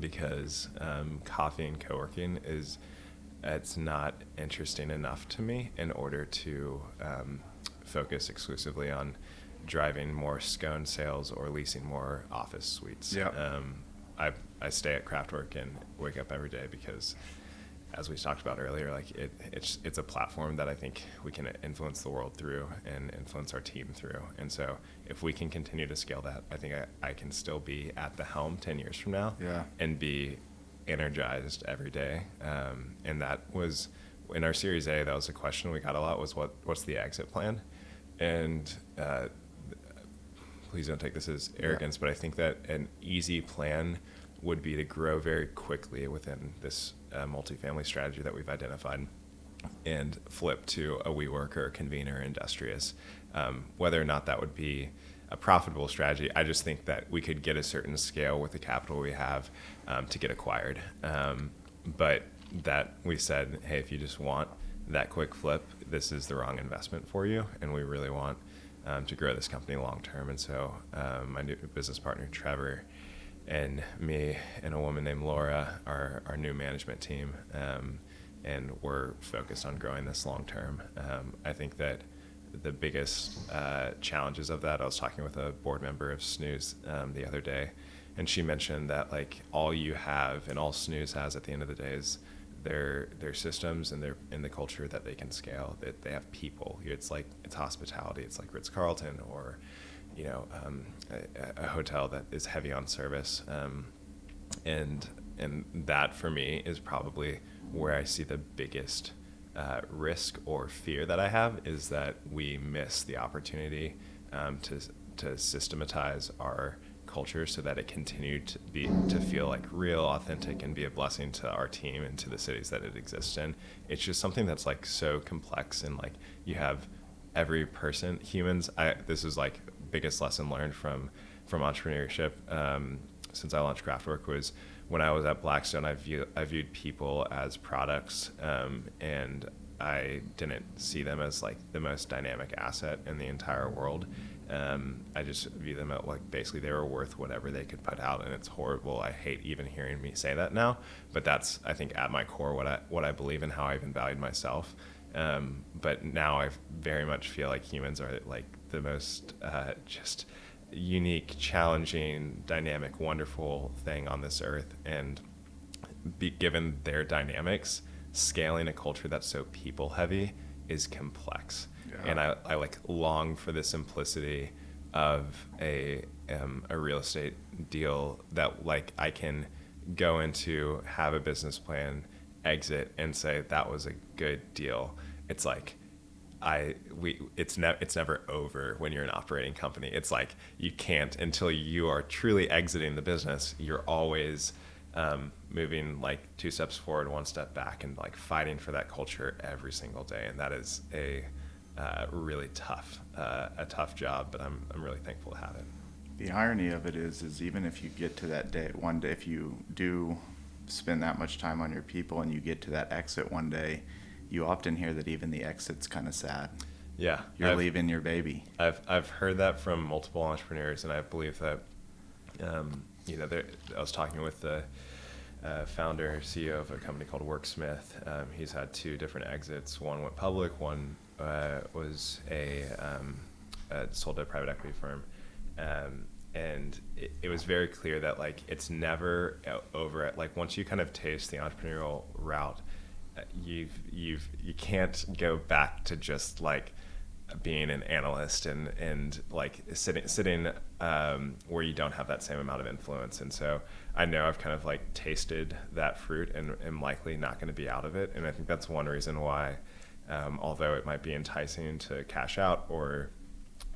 because um, coffee and co-working is it's not interesting enough to me in order to um, focus exclusively on driving more scone sales or leasing more office suites. Yeah. Um, I, I stay at Craftwork and wake up every day because, as we talked about earlier, like it, it's it's a platform that I think we can influence the world through and influence our team through. And so, if we can continue to scale that, I think I, I can still be at the helm ten years from now Yeah. and be energized every day. Um, and that was in our Series A. That was a question we got a lot: was what what's the exit plan? And uh, please don't take this as arrogance, but I think that an easy plan would be to grow very quickly within this uh, multifamily strategy that we've identified and flip to a WeWork or a Convene or Industrious. Um, whether or not that would be a profitable strategy, I just think that we could get a certain scale with the capital we have um, to get acquired. Um, but that we said, hey, if you just want that quick flip, this is the wrong investment for you, and we really want um, to grow this company long term. And so, um, my new business partner Trevor and me and a woman named Laura are our new management team, um, and we're focused on growing this long term. Um, I think that the biggest uh, challenges of that, I was talking with a board member of Snooze um, the other day, and she mentioned that like all you have and all Snooze has at the end of the day is their their systems and their in the culture that they can scale. That they have people. It's like it's hospitality. It's like Ritz Carlton or you know um, a, a hotel that is heavy on service. Um, and and that for me is probably where I see the biggest uh, risk or fear that I have is that we miss the opportunity um, to to systematize our culture so that it continued to be to feel like real, authentic, and be a blessing to our team and to the cities that it exists in. It's just something that's like so complex and like you have every person humans. I this is like biggest lesson learned from from entrepreneurship um, since I launched Craftwork was when I was at Blackstone. I view I viewed people as products, um, and I didn't see them as like the most dynamic asset in the entire world. Um, I just view them at like basically they were worth whatever they could put out, and it's horrible. I hate even hearing me say that now, but that's I think at my core what I what I believe and how I even valued myself. Um, but now I very much feel like humans are like the most uh, just unique, challenging, dynamic, wonderful thing on this earth, and be given their dynamics, scaling a culture that's so people heavy is complex. Yeah. And I, I like long for the simplicity of a um, a real estate deal that like I can go into, have a business plan, exit, and say that was a good deal. It's like I we it's never it's never over when you're an operating company. It's like you can't until you are truly exiting the business. You're always um, moving like two steps forward, one step back, and like fighting for that culture every single day. And that is a uh, really tough uh, a tough job, but I'm I'm really thankful to have it. The irony of it is, is even if you get to that day, one day, if you do spend that much time on your people and you get to that exit one day, you often hear that even the exit's kind of sad. Yeah, You're I've- leaving your baby. I've I've heard that from multiple entrepreneurs, and I believe that, um, you know, there, I was talking with the uh, founder CEO of a company called Worksmith. Um, he's had two different exits. One went public. One uh, was a um, uh, sold to a private equity firm, um, and it, it was very clear that like it's never over. At, like once you kind of taste the entrepreneurial route, uh, you've you've you can't go back to just like being an analyst and and like sitting sitting um, where you don't have that same amount of influence. And so I know I've kind of like tasted that fruit and am likely not going to be out of it. And I think that's one reason why, um, although it might be enticing to cash out or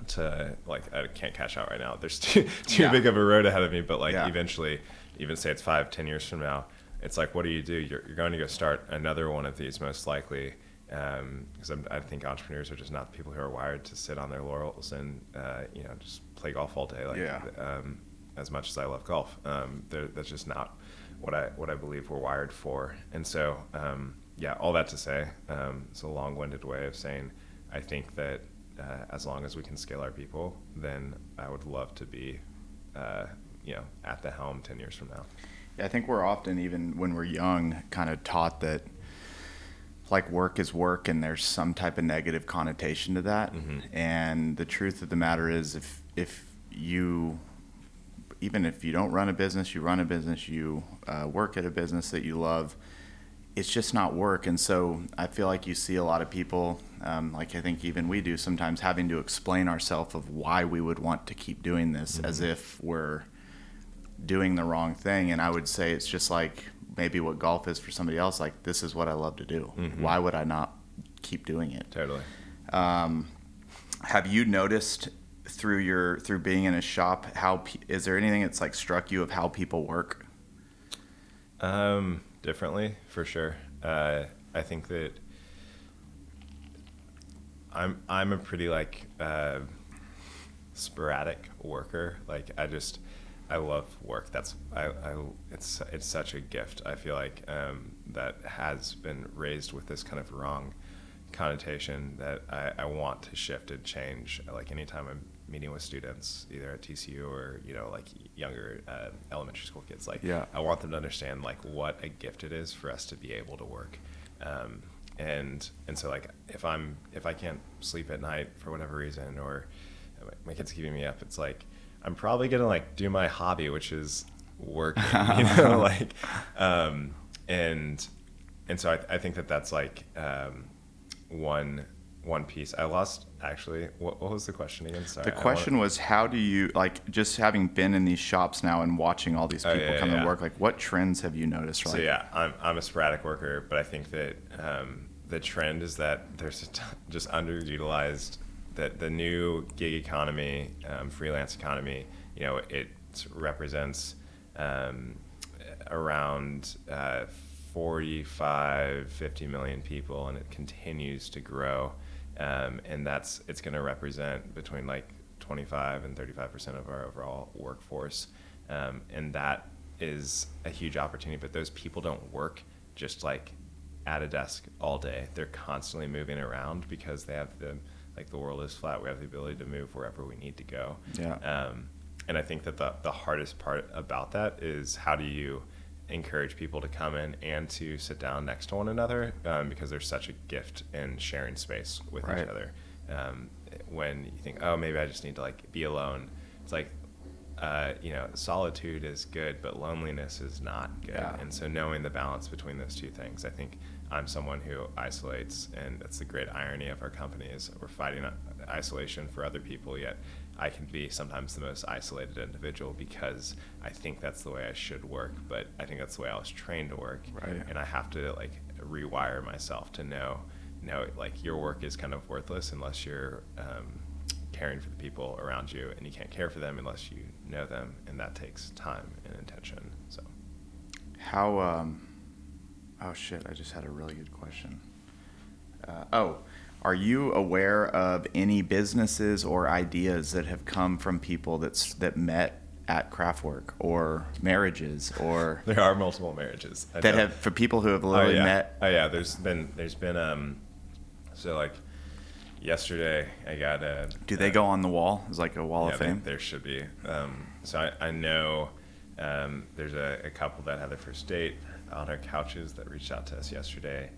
to like I can't cash out right now. There's too too Yeah. big of a road ahead of me. But like Yeah. eventually, even say it's five, ten years from now, it's like what do you do? You're, you're going to go start another one of these most likely. Because I'm I think entrepreneurs are just not the people who are wired to sit on their laurels and uh, you know just play golf all day. Like Yeah. um, as much as I love golf, um, that's just not what I what I believe we're wired for. And so um, yeah, all that to say, um, it's a long-winded way of saying I think that uh, as long as we can scale our people, then I would love to be, uh, you know, at the helm ten years from now. Yeah, I think we're often, even when we're young, kind of taught that like work is work and there's some type of negative connotation to that. And the truth of the matter is if if you even if you don't run a business, you run a business, you uh, work at a business that you love, it's just not work. And so I feel like you see a lot of people, um, like I think even we do sometimes, having to explain ourselves of why we would want to keep doing this as if we're doing the wrong thing. And I would say it's just like maybe what golf is for somebody else. Like this is what I love to do. Why would I not keep doing it? Totally. Um, have you noticed through your through being in a shop how is there anything that's like struck you of how people work? Um, differently, for sure. Uh, I think that I'm I'm a pretty like uh, sporadic worker. Like I just I love work. That's I, I it's it's such a gift. I feel like um, that has been raised with this kind of wrong connotation that I, I want to shift and change. Like anytime I'm meeting with students, either at TCU or you know like younger uh, elementary school kids, like Yeah. I want them to understand like what a gift it is for us to be able to work. Um, and and so like if I'm if I can't sleep at night for whatever reason or my kids keeping me up, it's like I'm probably gonna like do my hobby, which is working. You know, like um, and and so I, I think that that's like um, one one piece. I lost actually. What, what was the question again? Sorry. The question was how do you like just having been in these shops now and watching all these Oh, people yeah, come yeah. and work like what trends have you noticed So like yeah, I'm I'm a sporadic worker, but I think that um, the trend is that there's a t- just underutilized that the new gig economy, um, freelance economy. You know, it represents um, around uh, 45, 50 million people, and it continues to grow. Um, and that's it's going to represent between like 25 and 35 percent of our overall workforce, um, and that is a huge opportunity. But those people don't work just like at a desk all day. They're constantly moving around because they have the like the world is flat. We have the ability to move wherever we need to go. Yeah. Um, and I think that the, the hardest part about that is how do you encourage people to come in and to sit down next to one another um, because there's such a gift in sharing space with Right. each other. Um, when you think, oh, maybe I just need to like be alone, it's like, uh, you know, solitude is good, but loneliness is not good. Yeah. And so knowing the balance between those two things, I think I'm someone who isolates, and that's the great irony of our company is we're fighting isolation for other people, yet I can be sometimes the most isolated individual because I think that's the way I should work, but I think that's the way I was trained to work, Right. and I have to like rewire myself to know know like your work is kind of worthless unless you're um, caring for the people around you, and you can't care for them unless you know them, and that takes time and intention. So, how? Um, oh shit! I just had a really good question. Uh, oh, are you aware of any businesses or ideas that have come from people that's that met at Craftwork or marriages or there are multiple marriages I that know. have for people who have literally oh, yeah. met. Oh yeah, there's been there's been um, so like yesterday I got a. Do they go on the wall? Is like a wall yeah, of fame? There, there should be. Um, so I, I know um, there's a, a, couple that had their first date on our couches that reached out to us yesterday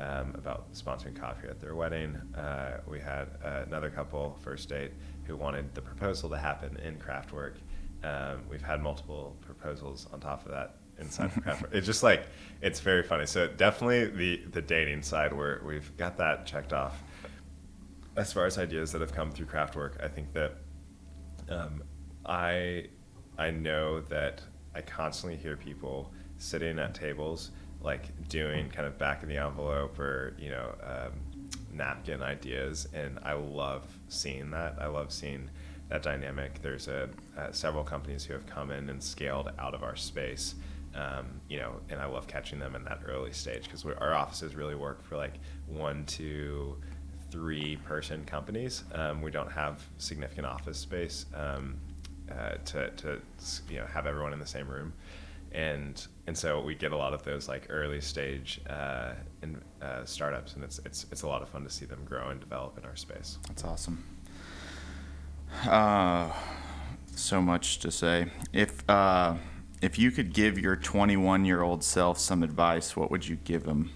um, about sponsoring coffee at their wedding. Uh, we had uh, another couple first date who wanted the proposal to happen in Craftwork. Um, we've had multiple proposals on top of that inside of Craftwork. it's just like it's very funny. So definitely the the dating side where we've got that checked off as far as ideas that have come through Craftwork, I think that um, I I know that I constantly hear people sitting at tables like doing kind of back of the envelope or you know um, napkin ideas, and I love seeing that. I love seeing that dynamic. There's a, uh, several companies who have come in and scaled out of our space. Um, you know, and I love catching them in that early stage because our offices really work for like one to three person companies. Um, we don't have significant office space um, uh, to, to you know have everyone in the same room, and and so we get a lot of those like early stage uh, in, uh, startups, and it's it's it's a lot of fun to see them grow and develop in our space. That's awesome. Uh, so much to say. If uh, if you could give your 21 year old self some advice, what would you give him?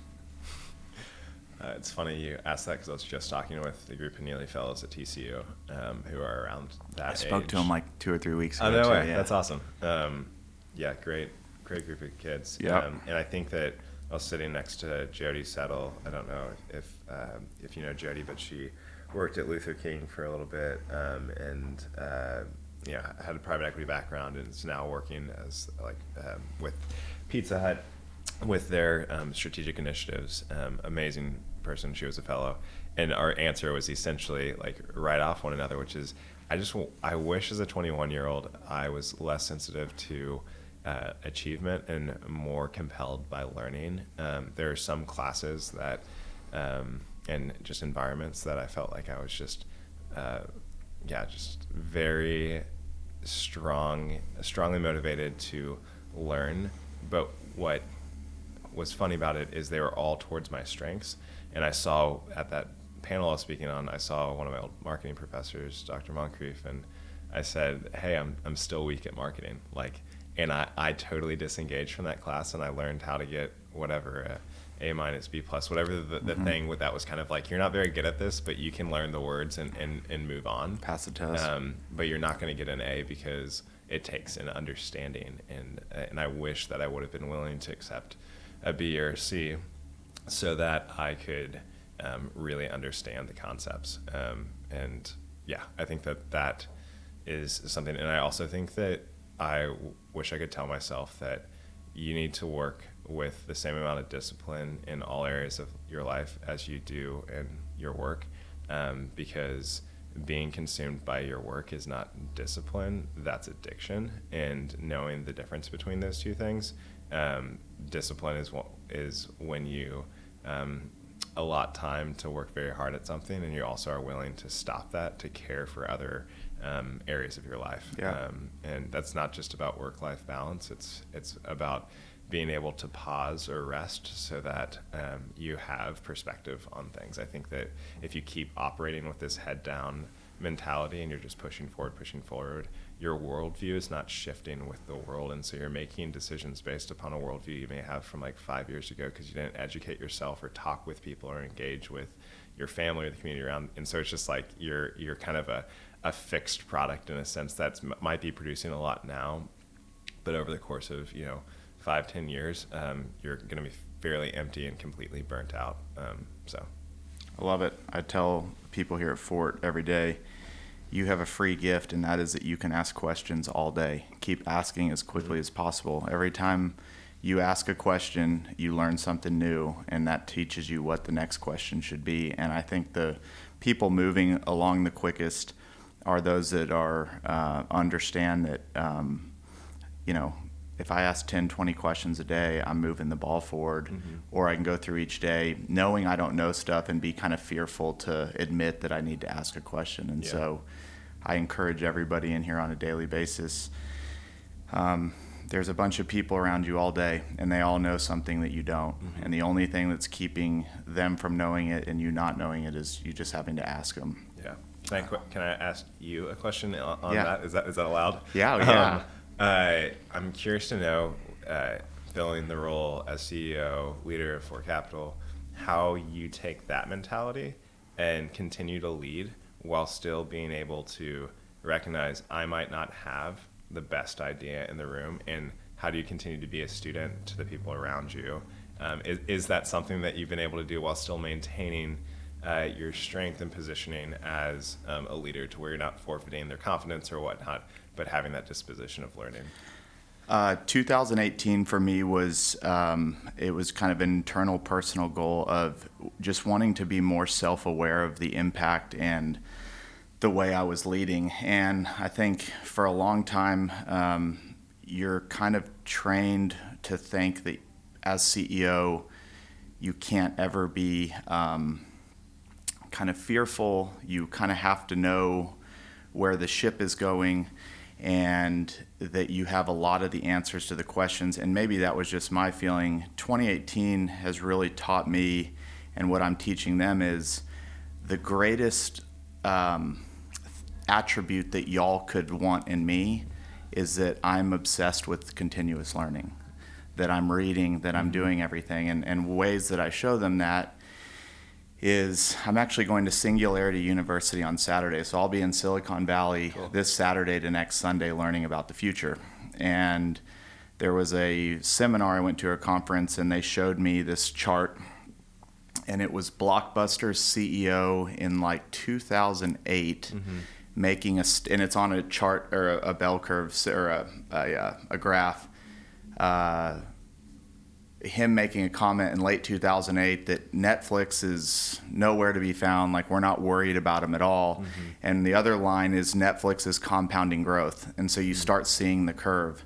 Uh, it's funny you asked that because I was just talking with the group of Neeley fellows at TCU um, who are around that I spoke age. to them like two or three weeks ago. Oh, no way. Yeah. That's awesome. Um, yeah, great, great group of kids. Yeah. Um, and I think that I was sitting next to Jody Settle. I don't know if um, if you know Jody, but she worked at Luther King for a little bit um, and uh, yeah, had a private equity background and is now working as like um, with Pizza Hut with their um, strategic initiatives. Um, amazing person. She was a fellow, and our answer was essentially like right off one another, which is I just I wish as a 21 year old I was less sensitive to uh, achievement and more compelled by learning. Um, there are some classes that um, and just environments that I felt like I was just uh, yeah just very strong strongly motivated to learn but what was funny about it is they were all towards my strengths and I saw at that panel I was speaking on, I saw one of my old marketing professors, Dr. Moncrief, and I said, "Hey, I'm I'm still weak at marketing." Like, and I I totally disengaged from that class, and I learned how to get whatever. a minus, B plus, whatever the, the mm-hmm. thing with that was kind of like you're not very good at this, but you can learn the words and, and, and move on. Pass the test. Um, but you're not going to get an A because it takes an understanding, and and I wish that I would have been willing to accept a B or a C so that I could um, really understand the concepts. Um, and yeah, I think that that is something. And I also think that I wish I could tell myself that you need to work with the same amount of discipline in all areas of your life as you do in your work, um, because being consumed by your work is not discipline, that's addiction. And knowing the difference between those two things, um, discipline is, is when you um, allot time to work very hard at something, and you also are willing to stop that to care for other um, areas of your life. Yeah. Um, and that's not just about work-life balance. It's it's about being able to pause or rest so that um, you have perspective on things. I think that if you keep operating with this head down mentality and you're just pushing forward, pushing forward, your worldview is not shifting with the world. And so you're making decisions based upon a worldview you may have from like five years ago because you didn't educate yourself or talk with people or engage with your family or the community around. And so it's just like you're, you're kind of a, a fixed product in a sense that might be producing a lot now, but over the course of, you know, five, ten years, um, you're going to be fairly empty and completely burnt out. Um, so. I love it. I tell people here at Fort every day, you have a free gift, and that is that you can ask questions all day. Keep asking as quickly as possible. Every time you ask a question, you learn something new, and that teaches you what the next question should be. And I think the people moving along the quickest are those that are uh, understand that um, you know if I ask 10, 20 questions a day, I'm moving the ball forward. Mm-hmm. Or I can go through each day knowing I don't know stuff and be kind of fearful to admit that I need to ask a question. And yeah. so I encourage everybody in here on a daily basis. Um, there's a bunch of people around you all day, and they all know something that you don't. Mm-hmm. And the only thing that's keeping them from knowing it and you not knowing it is you just having to ask them. Can I, can I ask you a question on yeah. that? Is that is that allowed? Yeah, yeah. Um, uh, I'm curious to know, uh, filling the role as CEO, leader of Fort Capital, how you take that mentality and continue to lead while still being able to recognize I might not have the best idea in the room, and how do you continue to be a student to the people around you? Um, is, is that something that you've been able to do while still maintaining? Uh, your strength and positioning as um, a leader to where you're not forfeiting their confidence or whatnot, but having that disposition of learning? Uh, 2018 for me was um, it was kind of an internal personal goal of just wanting to be more self-aware of the impact and the way I was leading. And I think for a long time, um, you're kind of trained to think that as CEO, you can't ever be um, kind of fearful. You kind of have to know where the ship is going and that you have a lot of the answers to the questions. And maybe that was just my feeling. 2018 has really taught me, and what I'm teaching them is the greatest um, attribute that y'all could want in me is that I'm obsessed with continuous learning, that I'm reading, that I'm mm-hmm. doing everything. And, and ways that I show them that is I'm actually going to Singularity University on Saturday. So I'll be in Silicon Valley cool. this Saturday to next Sunday learning about the future. And there was a seminar I went to a conference and they showed me this chart and it was Blockbuster's CEO in like 2008 mm-hmm. making a st- and it's on a chart or a, a bell curve or a, a, a graph uh, him making a comment in late 2008 that Netflix is nowhere to be found, like we're not worried about them at all. Mm-hmm. And the other line is Netflix is compounding growth. And so you mm-hmm. start seeing the curve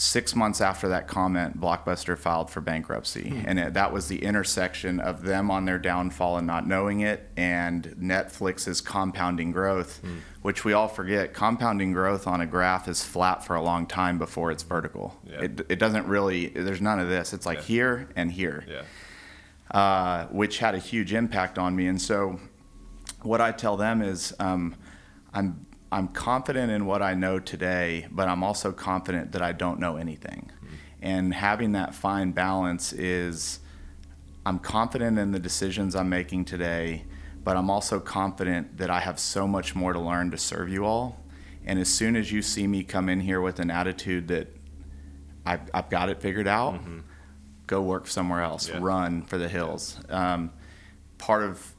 six months after that comment, Blockbuster filed for bankruptcy. Mm. And it, that was the intersection of them on their downfall and not knowing it, and Netflix's compounding growth, mm. which we all forget. Compounding growth on a graph is flat for a long time before it's vertical. Yeah. It, it doesn't really, there's none of this. It's like yeah. here and here, yeah. uh, which had a huge impact on me. And so, what I tell them is, um, I'm I'm confident in what I know today, but I'm also confident that I don't know anything. Mm-hmm. And having that fine balance is I'm confident in the decisions I'm making today, but I'm also confident that I have so much more to learn to serve you all. And as soon as you see me come in here with an attitude that I've, I've got it figured out, mm-hmm. go work somewhere else, yeah. run for the hills. Um, part of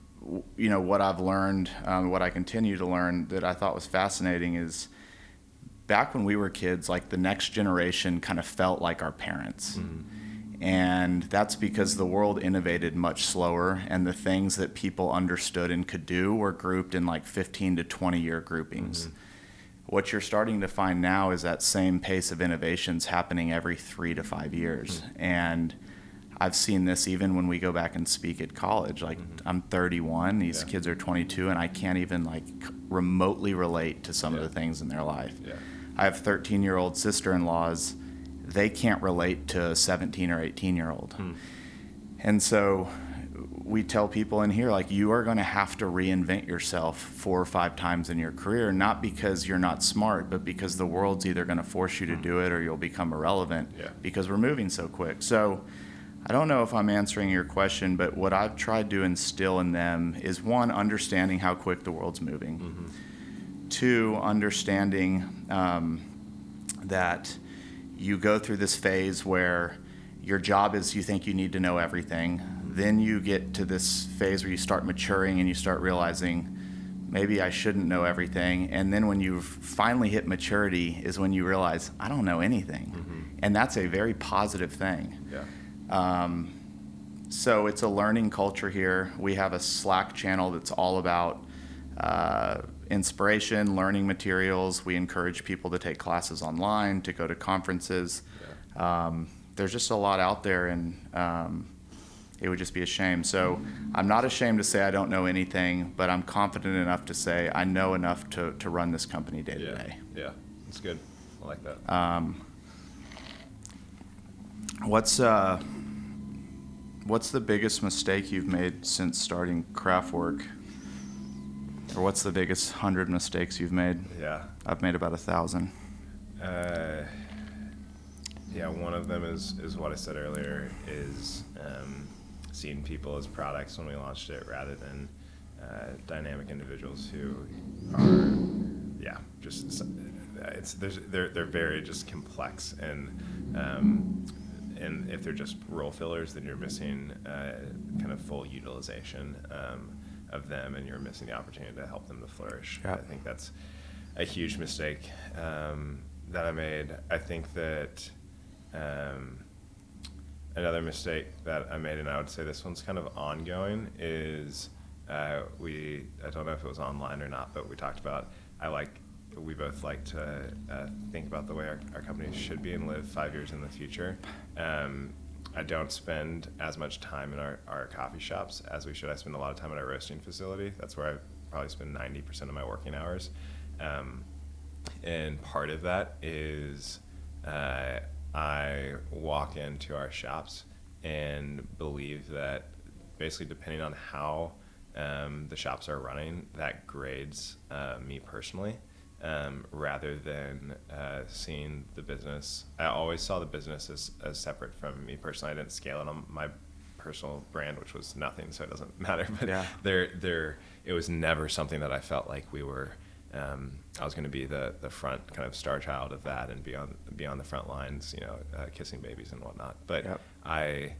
you know what I've learned, um, what I continue to learn that I thought was fascinating is back when we were kids, like the next generation kind of felt like our parents. Mm-hmm. And that's because the world innovated much slower, and the things that people understood and could do were grouped in like 15 to 20 year groupings. Mm-hmm. What you're starting to find now is that same pace of innovations happening every three to five years. Mm-hmm. And I've seen this even when we go back and speak at college. Like mm-hmm. I'm 31, these yeah. kids are 22, and I can't even like remotely relate to some yeah. of the things in their life. Yeah. I have 13 year old sister in laws. They can't relate to a 17 or 18 year old. Hmm. And so we tell people in here, like, you are going to have to reinvent yourself four or five times in your career, not because you're not smart, but because the world's either going to force you to hmm. do it or you'll become irrelevant yeah. because we're moving so quick. So, I don't know if I'm answering your question, but what I've tried to instill in them is one, understanding how quick the world's moving. Mm-hmm. Two, understanding um, that you go through this phase where your job is you think you need to know everything. Mm-hmm. Then you get to this phase where you start maturing and you start realizing maybe I shouldn't know everything. And then when you finally hit maturity is when you realize I don't know anything. Mm-hmm and that's a very positive thing. Yeah. Um, so it's a learning culture here. We have a Slack channel that's all about uh, inspiration, learning materials. We encourage people to take classes online, to go to conferences. Um, there's just a lot out there, and um, it would just be a shame. So I'm not ashamed to say I don't know anything, but I'm confident enough to say I know enough to, to run this company day to Yeah. day. Yeah. That's good. I like that. Um, what's uh, what's the biggest mistake you've made since starting Craftwork? Or what's the biggest hundred mistakes you've made? yeah. I've made about a thousand. Uh, yeah, one of them is is what I said earlier is um, seeing people as products when we launched it rather than uh, dynamic individuals who are yeah just s- it's there's they're they're very just complex and um, and if they're just role fillers then you're missing uh, kind of full utilization um, of them and you're missing the opportunity to help them to flourish. Yeah. I think that's a huge mistake um, that I made. I think that um, another mistake that I made, and I would say this one's kind of ongoing, is uh, we, I don't know if it was online or not, but we talked about, I like, we both like to uh, think about the way our, our company should be and live five years in the future. Um, I don't spend as much time in our, our coffee shops as we should. I spend a lot of time at our roasting facility. That's where I probably spend 90% of my working hours. Um, and part of that is uh, I walk into our shops and believe that basically depending on how um, the shops are running, that grades uh, me personally. Um, rather than uh, seeing the business, I always saw the business as, as separate from me personally. I didn't scale it on my personal brand, which was nothing, so it doesn't matter. But Yeah. there, there, it was never something that I felt like we were. Um, I was going to be the the front kind of star child of that and be on be on the front lines, you know, uh, kissing babies and whatnot. But Yep. I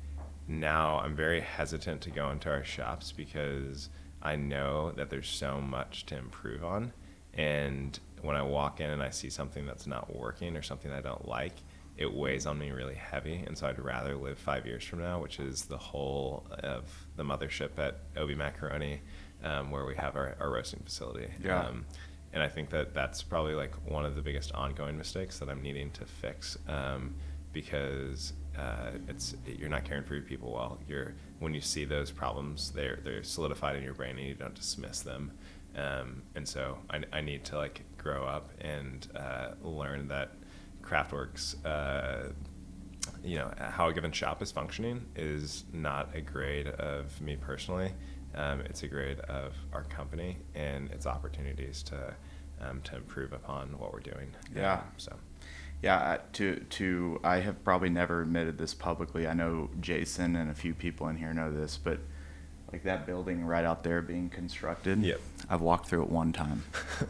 now I'm very hesitant to go into our shops because I know that there's so much to improve on, and when I walk in and I see something that's not working or something I don't like, it weighs on me really heavy. And so I'd rather live five years from now, which is the whole of the mothership at Obi Macaroni, um, where we have our, our roasting facility. Yeah. Um, and I think that that's probably like one of the biggest ongoing mistakes that I'm needing to fix um, because uh, it's you're not caring for your people well. You're when you see those problems, they're they're solidified in your brain and you don't dismiss them. Um, and so I, I need to like grow up and uh, learn that Craftwork's, uh, you know, how a given shop is functioning is not a grade of me personally. Um, it's a grade of our company and its opportunities to um, to improve upon what we're doing. Yeah. Um, so Yeah, uh, to to I have probably never admitted this publicly. I know Jason and a few people in here know this, but like that building right out there being constructed. Yep. I've walked through it one time.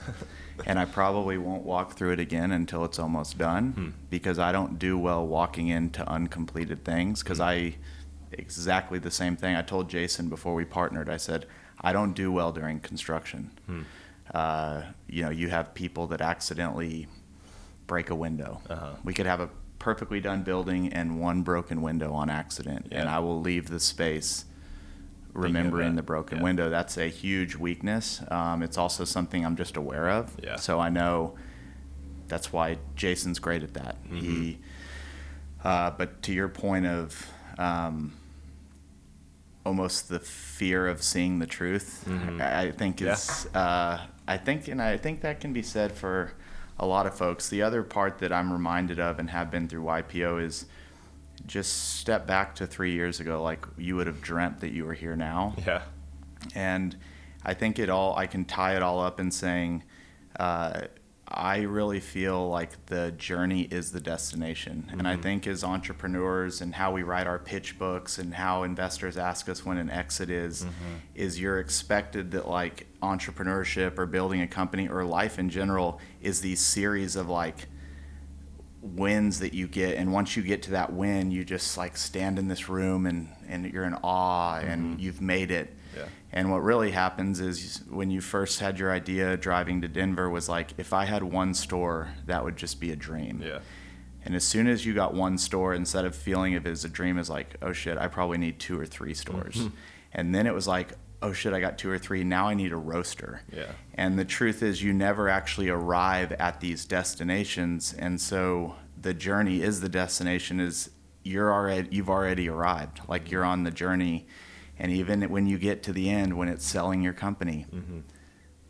and I probably won't walk through it again until it's almost done Hmm. because I don't do well walking into uncompleted things because Hmm. I exactly the same thing I told Jason before we partnered. I said I don't do well during construction. Hmm. Uh, you know, you have people that accidentally break a window. Uh-huh. We could have a perfectly done building and one broken window on accident, and I will leave the space remembering the broken yeah. window. That's a huge weakness. Um, it's also something I'm just aware of. Yeah. So I know that's why Jason's great at that. Mm-hmm. He, uh, but to your point of um, almost the fear of seeing the truth, Mhm. I think Yeah. is uh, I think and I think that can be said for a lot of folks. The other part that I'm reminded of and have been through YPO is just step back to three years ago, like you would have dreamt that you were here now. yeah, And I think it all, I can tie it all up in saying, uh, I really feel like the journey is the destination. And I Mhm. think as entrepreneurs and how we write our pitch books and how investors ask us when an exit is, is you're expected that like entrepreneurship or building a company or life in general is these series of like, wins that you get and once you get to that win you just like stand in this room and and you're in awe and you've made it Yeah. and what really happens is when you first had your idea driving to denver was like if i had one store that would just be a dream yeah, And as soon as you got one store, instead of feeling it as a dream, is like, oh shit, I probably need two or three stores. Mm-hmm. And then it was like, oh shit, I got two or three. Now I need a roaster. Yeah. And the truth is, you never actually arrive at these destinations. And so the journey is the destination. Is you're already you've already arrived. Like you're on the journey. And even when you get to the end, when it's selling your company, mm-hmm.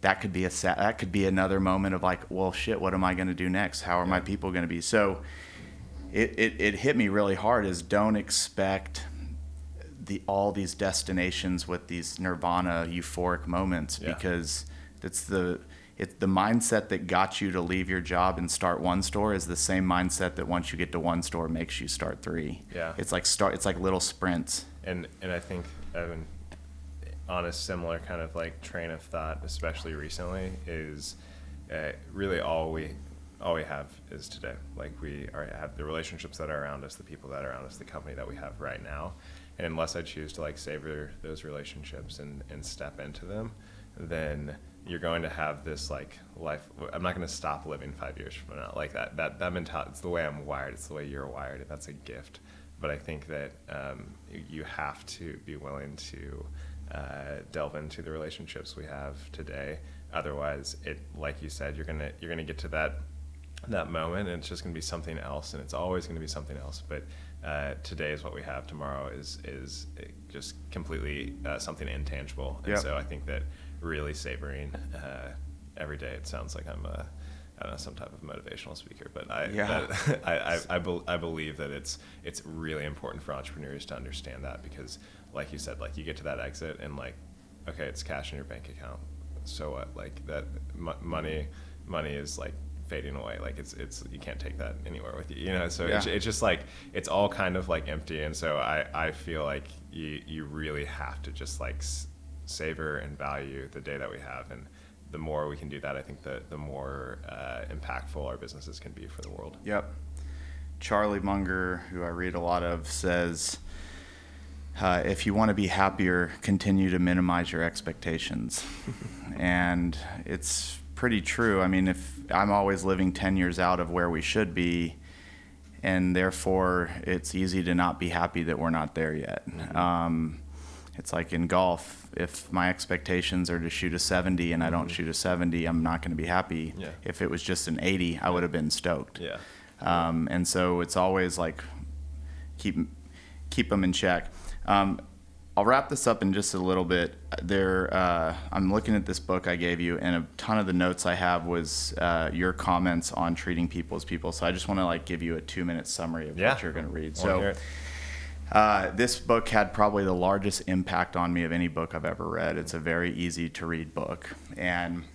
that could be a that could be another moment of like, well, shit, what am I going to do next? How are yeah. my people going to be? So. It, it, it hit me really hard is don't expect the all these destinations with these nirvana euphoric moments yeah. because it's the it's the mindset that got you to leave your job and start one store is the same mindset that once you get to one store makes you start three. Yeah. It's like start it's like little sprints. And and I think Evan on a similar kind of like train of thought, especially recently, is uh, really all we all we have is today. Like we are, have the relationships that are around us, the people that are around us, the company that we have right now, unless I choose to like savor those relationships and, and step into them, then you're going to have this like life. I'm not going to stop living five years from now. Like that, that, that mentality, it's the way I'm wired. It's the way you're wired. That's a gift. But I think that um, you have to be willing to uh, delve into the relationships we have today. Otherwise, it, like you said, you're gonna you're gonna get to that that moment, and it's just gonna be something else, and it's always gonna be something else. But uh, today is what we have. Tomorrow is is just completely uh, something intangible. And yep. so I think that really savoring uh, every day. It sounds like I'm a I don't know some type of motivational speaker, but I yeah. that, I I, I, be, I, believe that it's it's really important for entrepreneurs to understand that because, like you said, like you get to that exit and like, okay, it's cash in your bank account. So what? Like that m- money money is like fading away. Like it's it's you can't take that anywhere with you. You know, so yeah. it's, it's just like it's all kind of like empty. And so I I feel like you you really have to just like savor and value the day that we have and the more we can do that, I think the the more uh, impactful our businesses can be for the world. Yep. Charlie Munger, who I read a lot of, says, uh, if you want to be happier, continue to minimize your expectations. and it's pretty true. I mean, if I'm always living 10 years out of where we should be, and therefore it's easy to not be happy that we're not there yet. Mm-hmm. Um, it's like in golf, if my expectations are to shoot a 70 and I don't mm-hmm. shoot a 70, I'm not going to be happy. Yeah. If it was just an 80, I would have been stoked. Yeah. Um, and so it's always like keep keep them in check. Um, I'll wrap this up in just a little bit. There, uh, I'm looking at this book I gave you, and a ton of the notes I have was uh, your comments on treating people as people. So I just want to like give you a two minute summary of yeah. what you're going to read. So. Uh, this book had probably the largest impact on me of any book I've ever read. It's a very easy to read book. And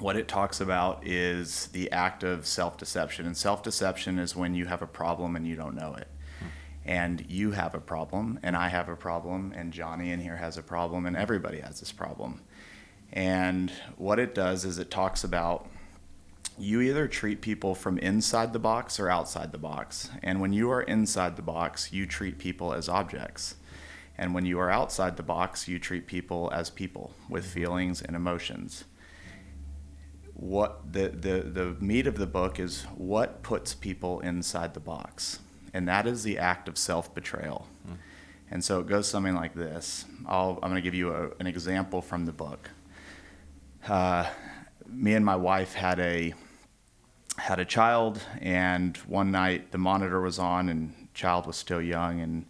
what it talks about is the act of self deception. And self deception is when you have a problem and you don't know it and you have a problem, and I have a problem, and Johnny in here has a problem, and everybody has this problem. And what it does is it talks about you either treat people from inside the box or outside the box. And when you are inside the box, you treat people as objects. And when you are outside the box, you treat people as people with mm-hmm. feelings and emotions. What the, the, the meat of the book is what puts people inside the box and that is the act of self betrayal. Mm. And so it goes something like this. i am going to give you a, an example from the book. Uh, me and my wife had a had a child, and one night the monitor was on, and child was still young, and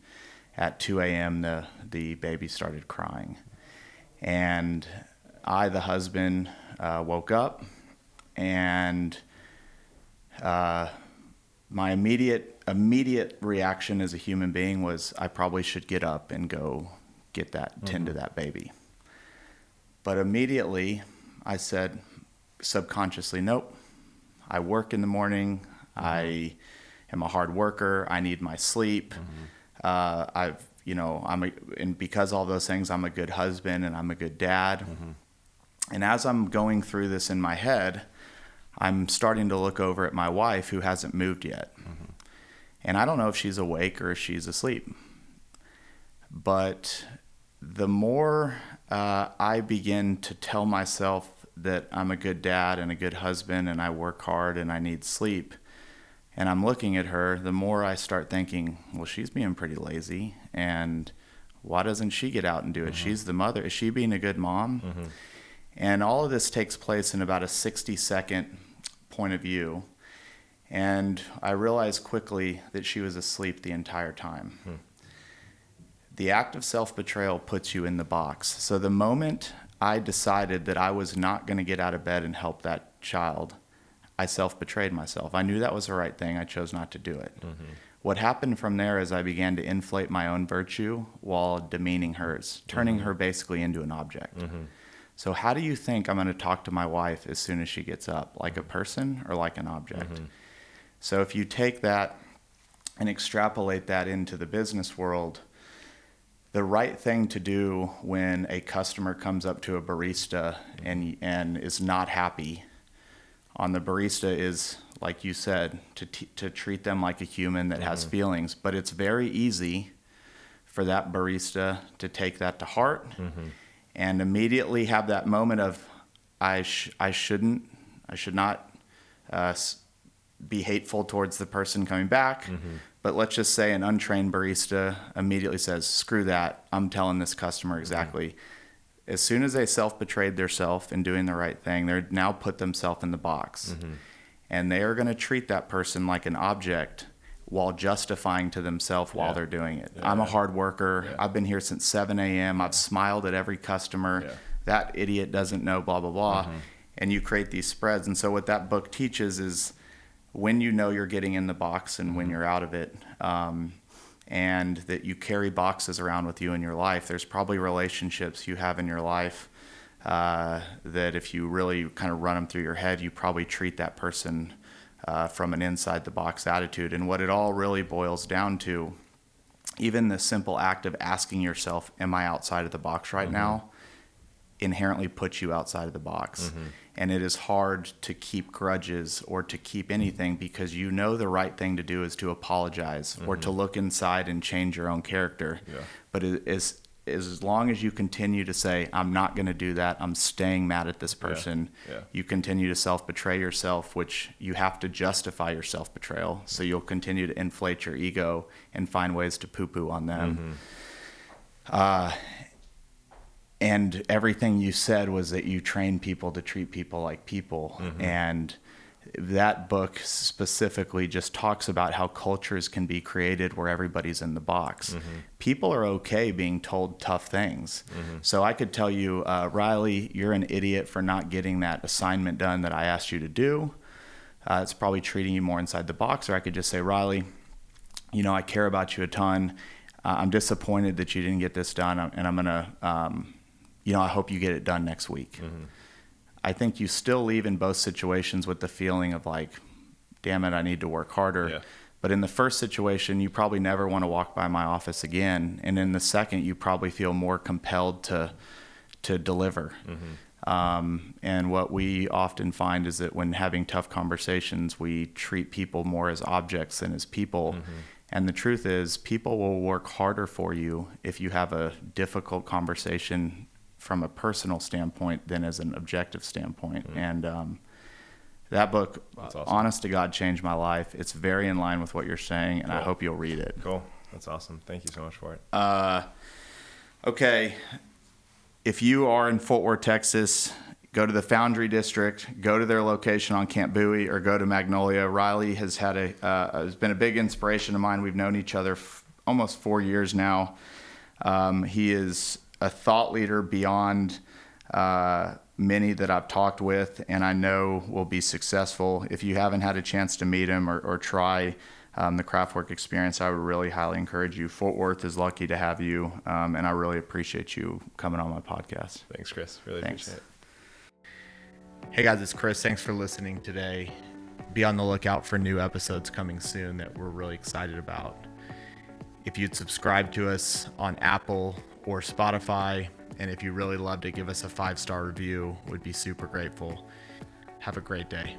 at 2 a.m. the the baby started crying, and I, the husband, uh, woke up, and uh, my immediate immediate reaction as a human being was I probably should get up and go get that mm-hmm. tend to that baby. But immediately I said subconsciously, nope. I work in the morning. Mm-hmm. I am a hard worker. I need my sleep. Mm-hmm. Uh, I've you know I'm a, and because all those things I'm a good husband and I'm a good dad. Mm-hmm. And as I'm going through this in my head, I'm starting to look over at my wife who hasn't moved yet. Mm-hmm. And I don't know if she's awake or if she's asleep. But the more uh, I begin to tell myself that I'm a good dad and a good husband and I work hard and I need sleep, And I'm looking at her, the more I start thinking, well, she's being pretty lazy. And why doesn't she get out and do it? She's the mother. Is she being a good mom? And all of this takes place in about a 60 second point of view. And I realized quickly that she was asleep the entire time. Hmm. The act of self betrayal puts you in the box. So the moment I decided that I was not going to get out of bed and help that child, I self betrayed myself. I knew that was the right thing. I chose not to do it. Mm-hmm. What happened from there is I began to inflate my own virtue while demeaning hers, turning mm-hmm. her basically into an object. Mm-hmm. So, how do you think I'm going to talk to my wife as soon as she gets up? Like a person or like an object? So, if you take that and extrapolate that into the business world, the right thing to do when a customer comes up to a barista and and is not happy on the barista is like you said to t- to treat them like a human that has feelings. But it's very easy for that barista to take that to heart and immediately have that moment of I sh- I shouldn't I should not uh, s- be hateful towards the person coming back. Mm-hmm. But let's just say an untrained barista immediately says, "Screw that! I'm telling this customer mm-hmm. exactly." As soon as they self betrayed themselves in doing the right thing, they're now put themselves in the box, mm-hmm. and they are going to treat that person like an object while justifying to themselves while they're doing it. Yeah, I'm a hard worker. Yeah. I've been here since 7 a.m. I've smiled at every customer. Yeah. That idiot doesn't know, blah, blah, blah. And you create these spreads. And so, what that book teaches is when you know you're getting in the box and when you're out of it, um, and that you carry boxes around with you in your life, there's probably relationships you have in your life uh, that if you really kind of run them through your head, you probably treat that person uh, from an inside the box attitude. And what it all really boils down to, even the simple act of asking yourself, Am I outside of the box right now? Inherently puts you outside of the box. Mm-hmm. And it is hard to keep grudges or to keep anything because you know the right thing to do is to apologize or to mm-hmm. look inside and change your own character. Yeah. But it is as long as you continue to say, I'm not going to do that, I'm staying mad at this person, Yeah. you continue to self betray yourself, which you have to justify your self betrayal. So mm-hmm. you'll continue to inflate your ego and find ways to poo poo on them. Uh, and everything you said was that you train people to treat people like people. And that book specifically just talks about how cultures can be created where everybody's in the box. People are okay being told tough things. So i could tell you uh, riley you're an idiot for not getting that assignment done that i asked you to do. Uh, it's probably treating you more inside the box. Or i could just say riley you know, I care about you a ton. Uh, I'm disappointed that you didn't get this done, and I'm gonna, um, you know, I hope you get it done next week. Mm-hmm. I think you still leave in both situations with the feeling of like, damn it, I need to work harder. Yeah. But in the first situation, you probably never want to walk by my office again, and in the second, you probably feel more compelled to to deliver. Mm-hmm. Um, and what we often find is that when having tough conversations, we treat people more as objects than as people. Mm-hmm. And the truth is, people will work harder for you if you have a difficult conversation from a personal standpoint than as an objective standpoint. And um, that book, awesome. honest to God, changed my life. It's very in line with what you're saying, and I hope you'll read it. Cool. That's awesome. Thank you so much for it. Uh, okay. If you are in Fort Worth, Texas, go to the Foundry District, go to their location on Camp Bowie, or go to Magnolia. Riley has had a uh, has been a big inspiration of mine. We've known each other f- almost four years now. Um, he is a thought leader beyond uh, many that I've talked with, and I know will be successful. If you haven't had a chance to meet him or, or try um, the Craftwork experience, I would really highly encourage you. Fort Worth is lucky to have you, um, and I really appreciate you coming on my podcast. Thanks, Chris. Really Thanks. appreciate it. Hey guys, it's Chris. Thanks for listening today. Be on the lookout for new episodes coming soon that we're really excited about. If you'd subscribe to us on Apple or Spotify, and if you really love to give us a five star review, would be super grateful. Have a great day.